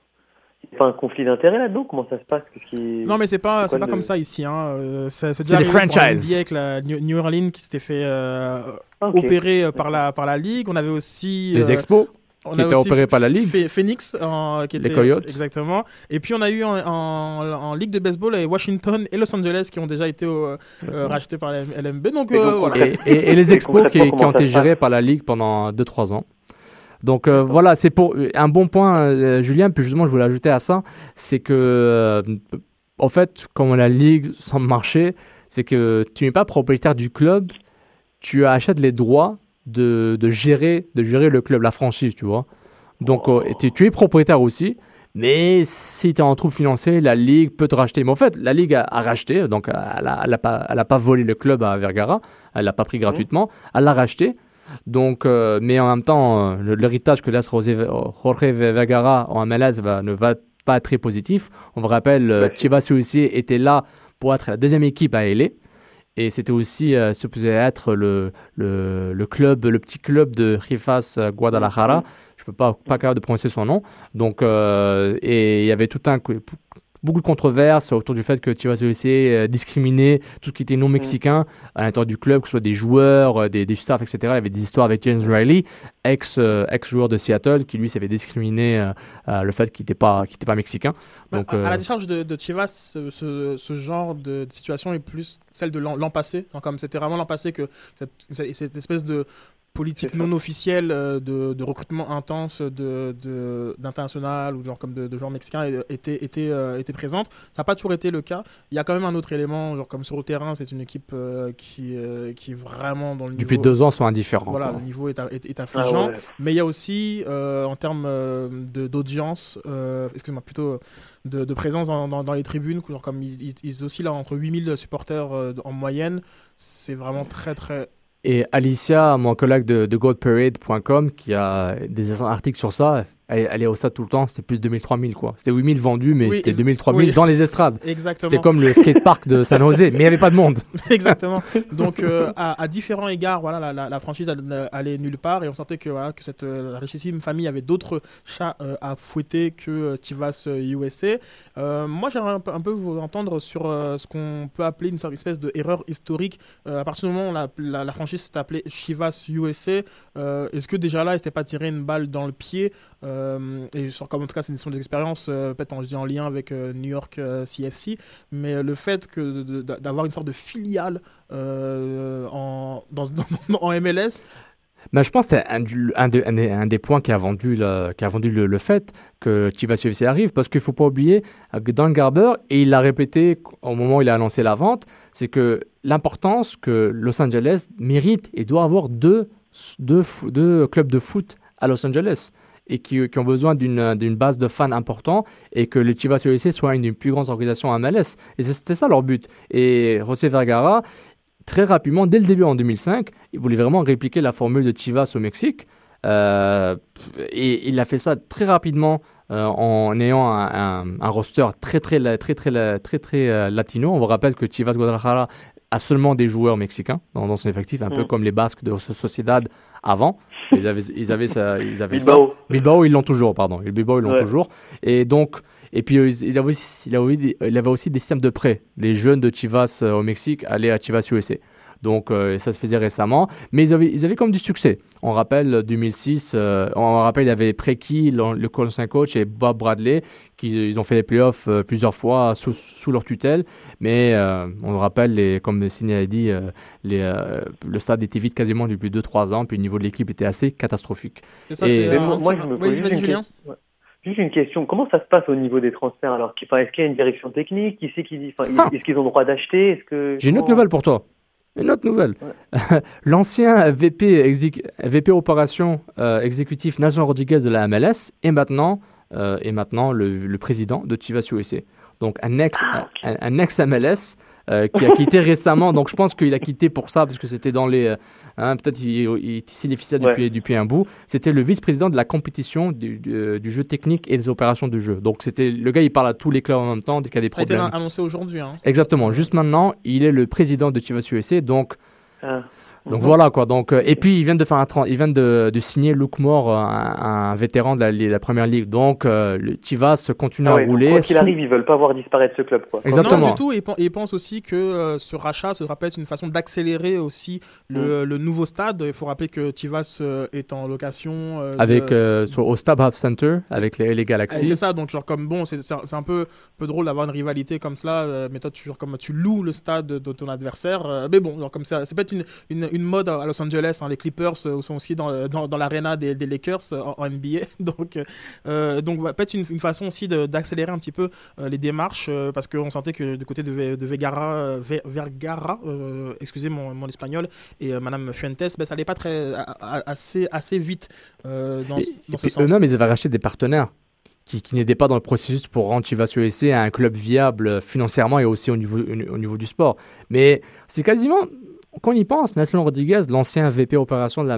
un conflit d'intérêt là-dedans Comment ça se passe Non, mais c'est pas, c'est pas comme ça ici. Hein. Euh, c'est des franchises. Avec la New Orleans qui s'était fait euh, opérer euh, par la, par la Ligue. On avait aussi. Les Expos on qui étaient opérés par la Ligue. Phoenix, qui les Coyotes. Exactement. Et puis on a eu en, en, Ligue de baseball les Washington et Los Angeles qui ont déjà été rachetés par la LMB. Donc, voilà. et, les Expos qui, qui ont été gérés par la Ligue pendant 2-3 ans. Donc euh, voilà, c'est pour un bon point, euh, Julien. Puis justement, je voulais ajouter à ça, c'est que, euh, en fait, comme la ligue sans marché, c'est que tu n'es pas propriétaire du club, tu achètes les droits de, de, gérer, de gérer le club, la franchise, tu vois. Donc tu, es propriétaire aussi. Mais si tu es en trouble financier, la Ligue peut te racheter. Mais en fait, la Ligue a, racheté, donc elle n'a pas, pas, volé le club à Vergara, elle l'a pas pris gratuitement, elle l'a racheté. Donc, euh, mais en même temps, euh, l'héritage que laisse Jorge Vergara en MLS va, ne va pas être très positif. On vous rappelle, euh, Chivas aussi était là pour être la deuxième équipe à LA. Et c'était aussi supposé être le, le, le, club, le petit club de Rifas Guadalajara. Je ne peux pas, pas capable de prononcer son nom. Donc, et il y avait tout un beaucoup de controverses autour du fait que Chivas USA euh, discriminait tout ce qui était non mexicain à l'intérieur du club, que ce soit des joueurs, euh, des, des staffs, etc. Il y avait des histoires avec James Riley, ex, euh, ex joueur de Seattle, qui lui s'avait discriminé le fait qu'il n'était pas, qu pas mexicain. Bah, Donc, à, la décharge de, de Chivas, ce, ce, genre de, situation est plus celle de l'an passé. comme c'était vraiment l'an passé que cette, cette espèce de politique non officielle euh, de, de, recrutement intense d'international de, ou genre comme de, de joueurs mexicains était, était, euh, était présente. Ça n'a pas toujours été le cas. Il y a quand même un autre élément, genre comme sur le terrain, c'est une équipe euh, qui, qui est vraiment dans le niveau... Depuis deux ans, sont indifférents. Voilà, le niveau est, est, est affligeant. Ah Mais il y a aussi, en termes d'audience, excuse-moi, plutôt de, présence dans, dans, les tribunes, genre comme ils, ils, oscillent entre 8000 supporters en moyenne. C'est vraiment très, très et Alicia, mon collègue de, de goldparade.com, qui a des articles sur ça, aller au stade tout le temps, c'était plus de 2000-3000 quoi. C'était 8000 vendus, mais Oui, c'était ex- 2000-3000 oui. dans les estrades. Exactement. C'était comme le skatepark de San Jose, mais il n'y avait pas de monde. <laughs> Exactement. Donc, euh, à, à différents égards, voilà, la, la- la franchise allait, nulle part et on sentait que, voilà, que cette euh, richissime famille avait d'autres chats euh, à fouetter que Chivas euh, USA. Moi, j'aimerais un peu, un peu vous entendre sur ce qu'on peut appeler une sorte espèce de erreur historique. À partir du moment où la, franchise s'est appelée Chivas USA, est-ce que déjà là, il s'était pas tiré une balle dans le pied euh, Et sur, comme en tout cas, ce sont des expériences euh, peut-être en, lien avec euh, New York CFC, mais le fait d'avoir une sorte de filiale en, MLS, Mais <laughs> je pense que c'était un, des- points qui a vendu, le, qui a vendu le, fait que Chivas UFC arrive, parce qu'il ne faut pas oublier que Dan Garber, et il l'a répété au moment où il a annoncé la vente, c'est que l'importance que Los Angeles mérite et doit avoir deux, deux, deux clubs de foot à Los Angeles et qui, ont besoin d'une base de fans important et que le Chivas UFC soit une des plus grandes organisations à MLS. Et c'était ça leur but. Et José Vergara, très rapidement, dès le début en 2005, il voulait vraiment répliquer la formule de Chivas au Mexique. Euh, et il a fait ça très rapidement euh, en ayant un, roster très très très très très très, très, euh, latino. On vous rappelle que Chivas Guadalajara a seulement des joueurs mexicains dans, dans son effectif, un peu Mm. comme les Basques de Sociedad avant. Ils avaient, ils avaient ça, ils avaient ça. Bilbao. Bilbao, ils l'ont toujours, pardon. Bilbao, ils l'ont Ouais. toujours. Et donc, et puis, euh, il avait aussi, il avait, des- il avait aussi des systèmes de prêt. Les jeunes de Chivas euh, au Mexique allaient à Chivas USA. Donc, euh, ça se faisait récemment. Mais ils avaient, ils avaient comme du succès. On rappelle euh, 2006, euh, on rappelle, il y avait Preki, le, le ancien coach, et Bob Bradley, qui ils ont fait les playoffs euh, plusieurs fois sous, sous leur tutelle. Mais euh, on le rappelle, les, comme Sidney a dit, euh, les, euh, le stade était vide quasiment depuis 2-3 ans. Puis le niveau de l'équipe était assez catastrophique. c'est ça, Et- moi, moi, je me pose juste vas-y, une, Julien. ouais. Juste une question. Comment ça se passe au niveau des transferts alors? Est-ce qu'il y a une direction technique? Qui c'est qui dit. <laughs> Est-ce qu'ils ont le droit d'acheter? Est-ce que J'ai une autre nouvelle pour toi. Une autre nouvelle. <laughs> L'ancien VP, VP opération euh, exécutif National Rodriguez de la MLS est maintenant, euh, est maintenant le, le président de Chivas USA. Donc un ex, Ah, un, un ex MLS euh, qui a quitté <laughs> récemment. Donc je pense qu'il a quitté pour ça parce que c'était dans les, euh, hein, peut-être il, il Ouais. depuis, depuis un bout. C'était le vice-président de la compétition du, du, euh, du jeu technique et des opérations de jeu. Donc c'était le gars, il parle à tous les clubs en même temps dès qu'il y a des Ça a été problèmes. annoncé aujourd'hui. hein. Exactement. Juste maintenant, il est le président de Chivas USA. Donc Ah. Donc voilà quoi. Donc euh, et puis ils viennent de faire un ils viennent de, de signer Luke Moore, un, un vétéran de la, première ligue. Donc euh, le Chivas continue Ah à ouais, rouler. Quoi qu'il sous- arrive, ils veulent pas voir disparaître ce club. Quoi. Exactement. Non, du tout. Et, pen- et pense aussi que euh, ce rachat sera peut-être une façon d'accélérer aussi le, le nouveau stade. Il faut rappeler que Chivas euh, est en location. euh, Avec de- euh, sur, au Stab Half Center avec les, les Galaxy. C'est ça, donc genre comme bon, c'est c'est un c'est un peu, peu drôle d'avoir une rivalité comme cela, euh, mais toi tu, genre, comme tu loues le stade de, de ton adversaire, euh, mais bon, genre, comme ça, c'est peut-être une, une, une mode à Los Angeles, hein, les Clippers euh, sont aussi dans, dans, dans l'arena des, des Lakers euh, en, en NBA, <laughs> donc euh, donc peut-être une, une façon aussi d'accélérer un petit peu euh, les démarches, euh, parce qu'on sentait que du côté de, de Vegara, euh, Vergara, euh, excusez mon, mon espagnol, et euh, Madame Fuentes, ben, ça allait pas très a- a- assez assez vite euh, dans, Et, ce- et dans sens. eux-mêmes, ils avaient racheté des partenaires qui, qui n'étaient pas dans le processus pour rendre Chivas USA un club viable financièrement et aussi au niveau, au niveau du sport. Mais c'est quasiment, quand on y pense, Nelson Rodriguez, l'ancien VP opération de la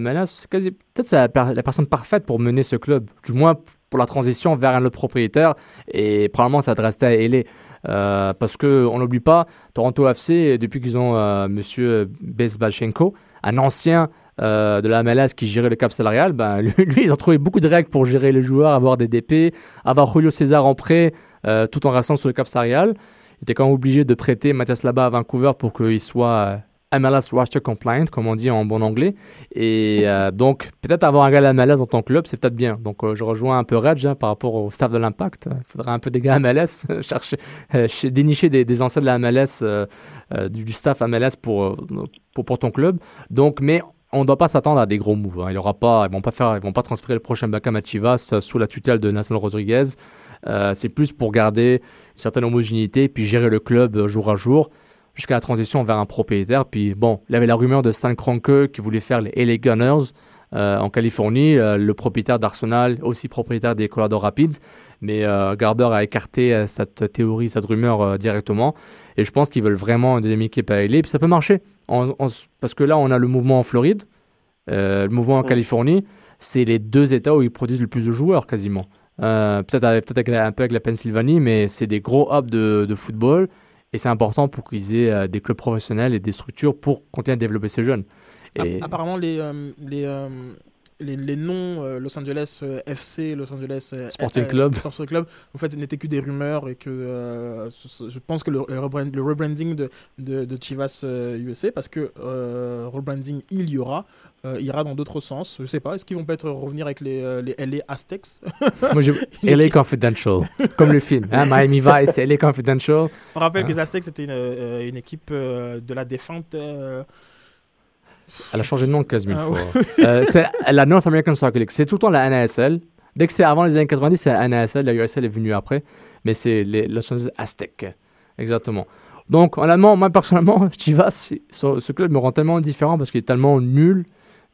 quasi, peut-être c'est la, per- la personne parfaite pour mener ce club, du moins pour la transition vers un autre propriétaire et probablement ça rester à LA. Euh, parce que on n'oublie pas, Toronto FC, depuis qu'ils ont euh, Monsieur Bezbalchenko, un ancien euh, de la MLS qui gérait le cap salarial, ben, <laughs> lui, ils ont trouvé beaucoup de règles pour gérer les joueurs, avoir des DP, avoir Julio César en prêt, euh, tout en restant sur le cap salarial. Il était quand même obligé de prêter Mathias Laba à Vancouver pour qu'il soit MLS roster compliant, comme on dit en bon anglais. Et euh, donc, peut-être avoir un gars à MLS dans ton club, c'est peut-être bien. Donc, euh, je rejoins un peu Reg hein, par rapport au staff de l'Impact. Il faudrait un peu des gars à MLS, <laughs> chercher, euh, ch- dénicher des, des anciens de la MLS, du, du staff MLS pour, pour, ton club. Donc, mais on ne doit pas s'attendre à des gros moves. hein. Ils vont pas faire, ils vont pas transférer le prochain Beckham à Chivas sous la tutelle de National Rodriguez. C'est plus pour garder une certaine homogénéité puis gérer le club jour à jour jusqu'à la transition vers un propriétaire. Puis bon, il y avait la rumeur de Stan Kroenke qui voulait faire les LA Gunners euh, en Californie, euh, le propriétaire d'Arsenal, aussi propriétaire des Colorado Rapids. Mais euh, Garber a écarté euh, cette théorie, cette rumeur directement. Et je pense qu'ils veulent vraiment une deuxième équipe à LA. Puis ça peut marcher. On- on s- parce que là, on a le mouvement en Floride, le mouvement en Mm. Californie. c'est les deux États où ils produisent le plus de joueurs quasiment. Peut-être la- un peu avec la Pennsylvanie, mais c'est des gros hubs de, de football et c'est important pour qu'ils aient euh, des clubs professionnels et des structures pour continuer à développer ces jeunes. Et App- Apparemment, les, euh, les, euh, les, les noms euh, Los Angeles FC, Los Angeles Sporting Club. Sporting Club, en fait, n'étaient que des rumeurs et que je pense que le, le rebrand- le rebranding de, de, de Chivas USA, parce que rebranding il y aura, euh, ira dans d'autres sens. Je sais pas, est-ce qu'ils vont peut-être revenir avec les, euh, les LA Aztecs? <laughs> Moi, LA <laughs> Confidential, comme le film. hein, Miami Vice, LA Confidential. On rappelle Ah. que les Aztecs, c'était une, euh, une équipe euh, de la défunte. euh, Elle a changé de nom quasi mille Ah fois. Euh, c'est la North American Soccer League. C'est tout le temps la NASL. Dès que c'est avant les années 90, c'est la NASL. La USL est venue après. Mais c'est les Los Angeles Aztecs. Exactement. Donc, honnêtement, moi personnellement, <laughs> Chivas, ce, ce club me rend tellement différent parce qu'il est tellement nul,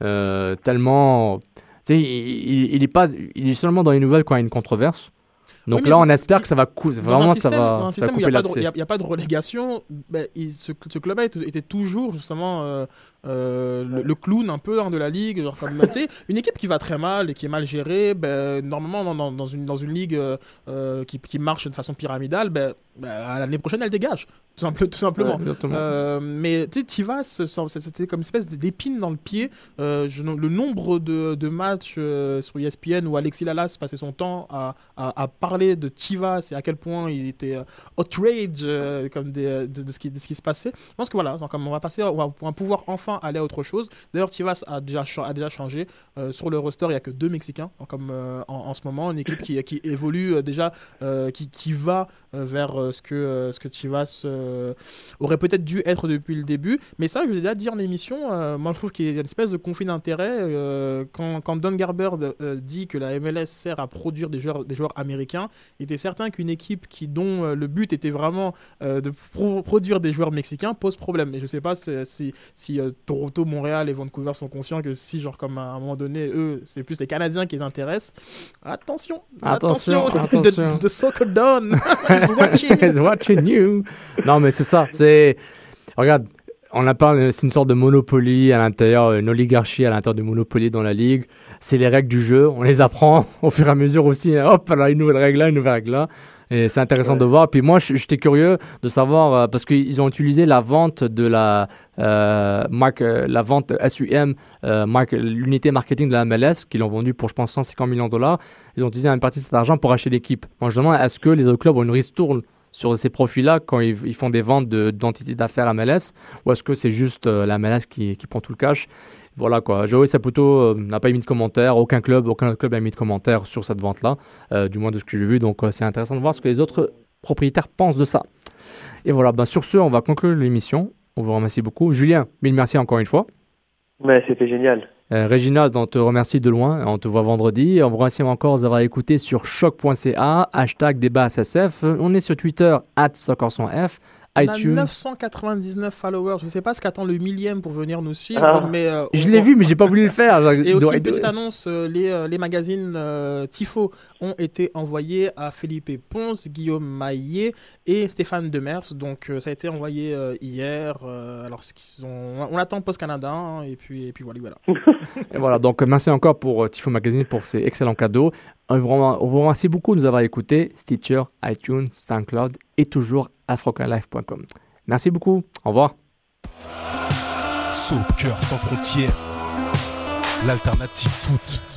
euh, tellement. Tu sais, il, est pas, il est seulement dans les nouvelles quand il y a une controverse. Donc Oui, là, on espère que ça va cou- Dans un vraiment, système- ça va, ça couper il n'y a, pas de- a- a pas relégation, ben, il- ce, ce club-là était, était toujours justement euh, euh, le, le clown un peu hein, de la ligue. Genre comme, une équipe qui va très mal et qui est mal gérée, ben, normalement dans, une, dans une ligue euh, euh, qui, qui marche de façon pyramidale, ben, ben, à l'année prochaine elle dégage, tout, simple- tout simplement. Ouais. Euh, mais tu ce- c'était comme une espèce d'épine dans le pied. Je- le nombre de, de matchs sur ESPN où Alexis Lalas passait son temps à, à- à parler de Chivas et à quel point il était outrage comme des- de, de ce qui, de ce qui se passait. Je pense que voilà, comme on va passer, on va, on va pouvoir enfin aller à autre chose. D'ailleurs, Chivas a déjà, a déjà changé. Euh, sur le roster, il n'y a que deux Mexicains comme, euh, en, en ce moment. Une équipe qui, qui évolue euh, déjà, qui, qui va vers euh, ce, que, euh, ce que Chivas euh, aurait peut-être dû être depuis le début. Mais ça, je l'ai déjà dit en émission, euh, moi je trouve qu'il y a une espèce de conflit d'intérêt. euh, quand, quand Don Garber euh, dit que la MLS sert à produire des joueurs, des joueurs américains, il était certain qu'une équipe qui, dont euh, le but était vraiment euh, de pro- produire des joueurs mexicains pose problème. Et je sais pas si, si, si, euh, Toronto, Montréal et Vancouver sont conscients que si, genre, comme à un moment donné, eux, c'est plus les Canadiens qui les intéressent. Attention, Attention, attention. The, Soccer Don is watching. <laughs> He's watching you. Non, mais c'est ça. C'est regarde, on a parlé, c'est une sorte de monopoly à l'intérieur, une oligarchie à l'intérieur du monopoly dans la ligue. C'est les règles du jeu. On les apprend <laughs> au fur et à mesure aussi. hein. Hop, là, une nouvelle règle là, une nouvelle règle là. Et c'est intéressant Ouais. de voir. Puis moi, j'étais curieux de savoir euh, parce qu'ils ont utilisé la vente de la euh, marque, euh, la vente SUM, euh, marque- l'unité marketing de la MLS, qu'ils ont vendu pour je pense 150 millions de dollars. Ils ont utilisé une partie de cet argent pour acheter l'équipe. Moi, je demande est-ce que les autres clubs ont une ristourne sur ces profils-là quand ils, font des ventes de- d'entités d'affaires à MLS ou est-ce que c'est juste euh, la MLS qui, qui prend tout le cash? Voilà quoi. Joey Saputo euh, n'a pas émis de commentaire, aucun club, aucun club n'a émis de commentaire sur cette vente-là, euh, du moins de ce que j'ai vu. Donc c'est intéressant de voir ce que les autres propriétaires pensent de ça. Et voilà, ben, sur ce, on va conclure l'émission. On vous remercie beaucoup. Julien, mille merci encore une fois. C'était génial. Euh, Régina, on te remercie de loin. On te voit vendredi. On vous remercie encore d'avoir écouté sur choc.ca, hashtag débat SSF. On est sur Twitter, at soccersanf, On a iTunes. 999 followers. Je ne sais pas ce qu'attend le millième pour venir nous suivre, Ah. mais euh, Je on- l'ai vu, mais j'ai pas voulu le faire. <laughs> Et aussi une petite annonce, euh, les, euh, les magazines euh, Tifo ont été envoyés à Felipe Ponce, Guillaume Maillet et Stéphane Demers. Donc euh, ça a été envoyé euh, hier. euh, alors ce qu'ils ont, on attend Post Canada hein, et puis et puis voilà voilà. <laughs> <laughs> Et voilà, donc merci encore pour euh, Tifo Magazine pour ces excellents cadeaux. On vous remercie beaucoup de nous avoir écoutés. Stitcher, iTunes, SoundCloud et toujours afrocanlife.com. Merci beaucoup. Au revoir. Soccer sans frontières, l'alternative foot.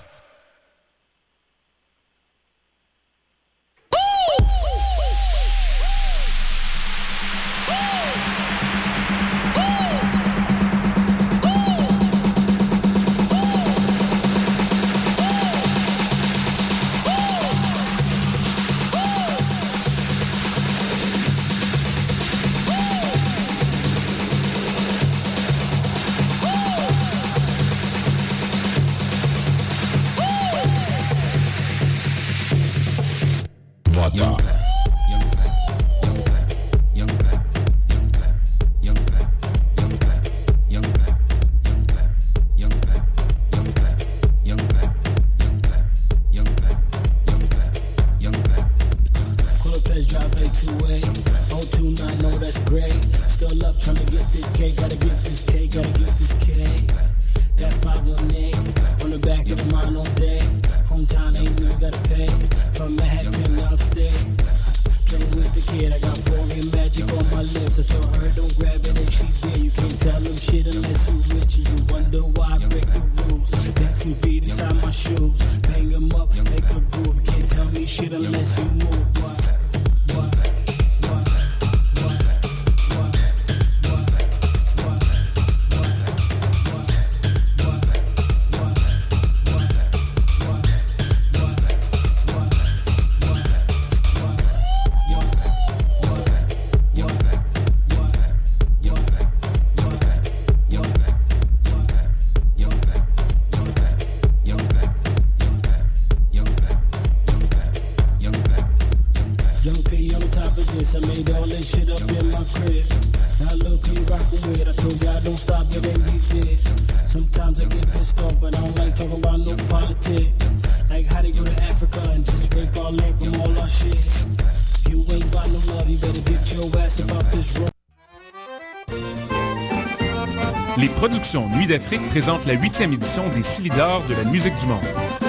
Nuit d'Afrique présente la huitième édition des Silidors de la musique du monde.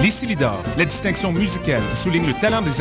Les Silidors, la distinction musicale souligne le talent des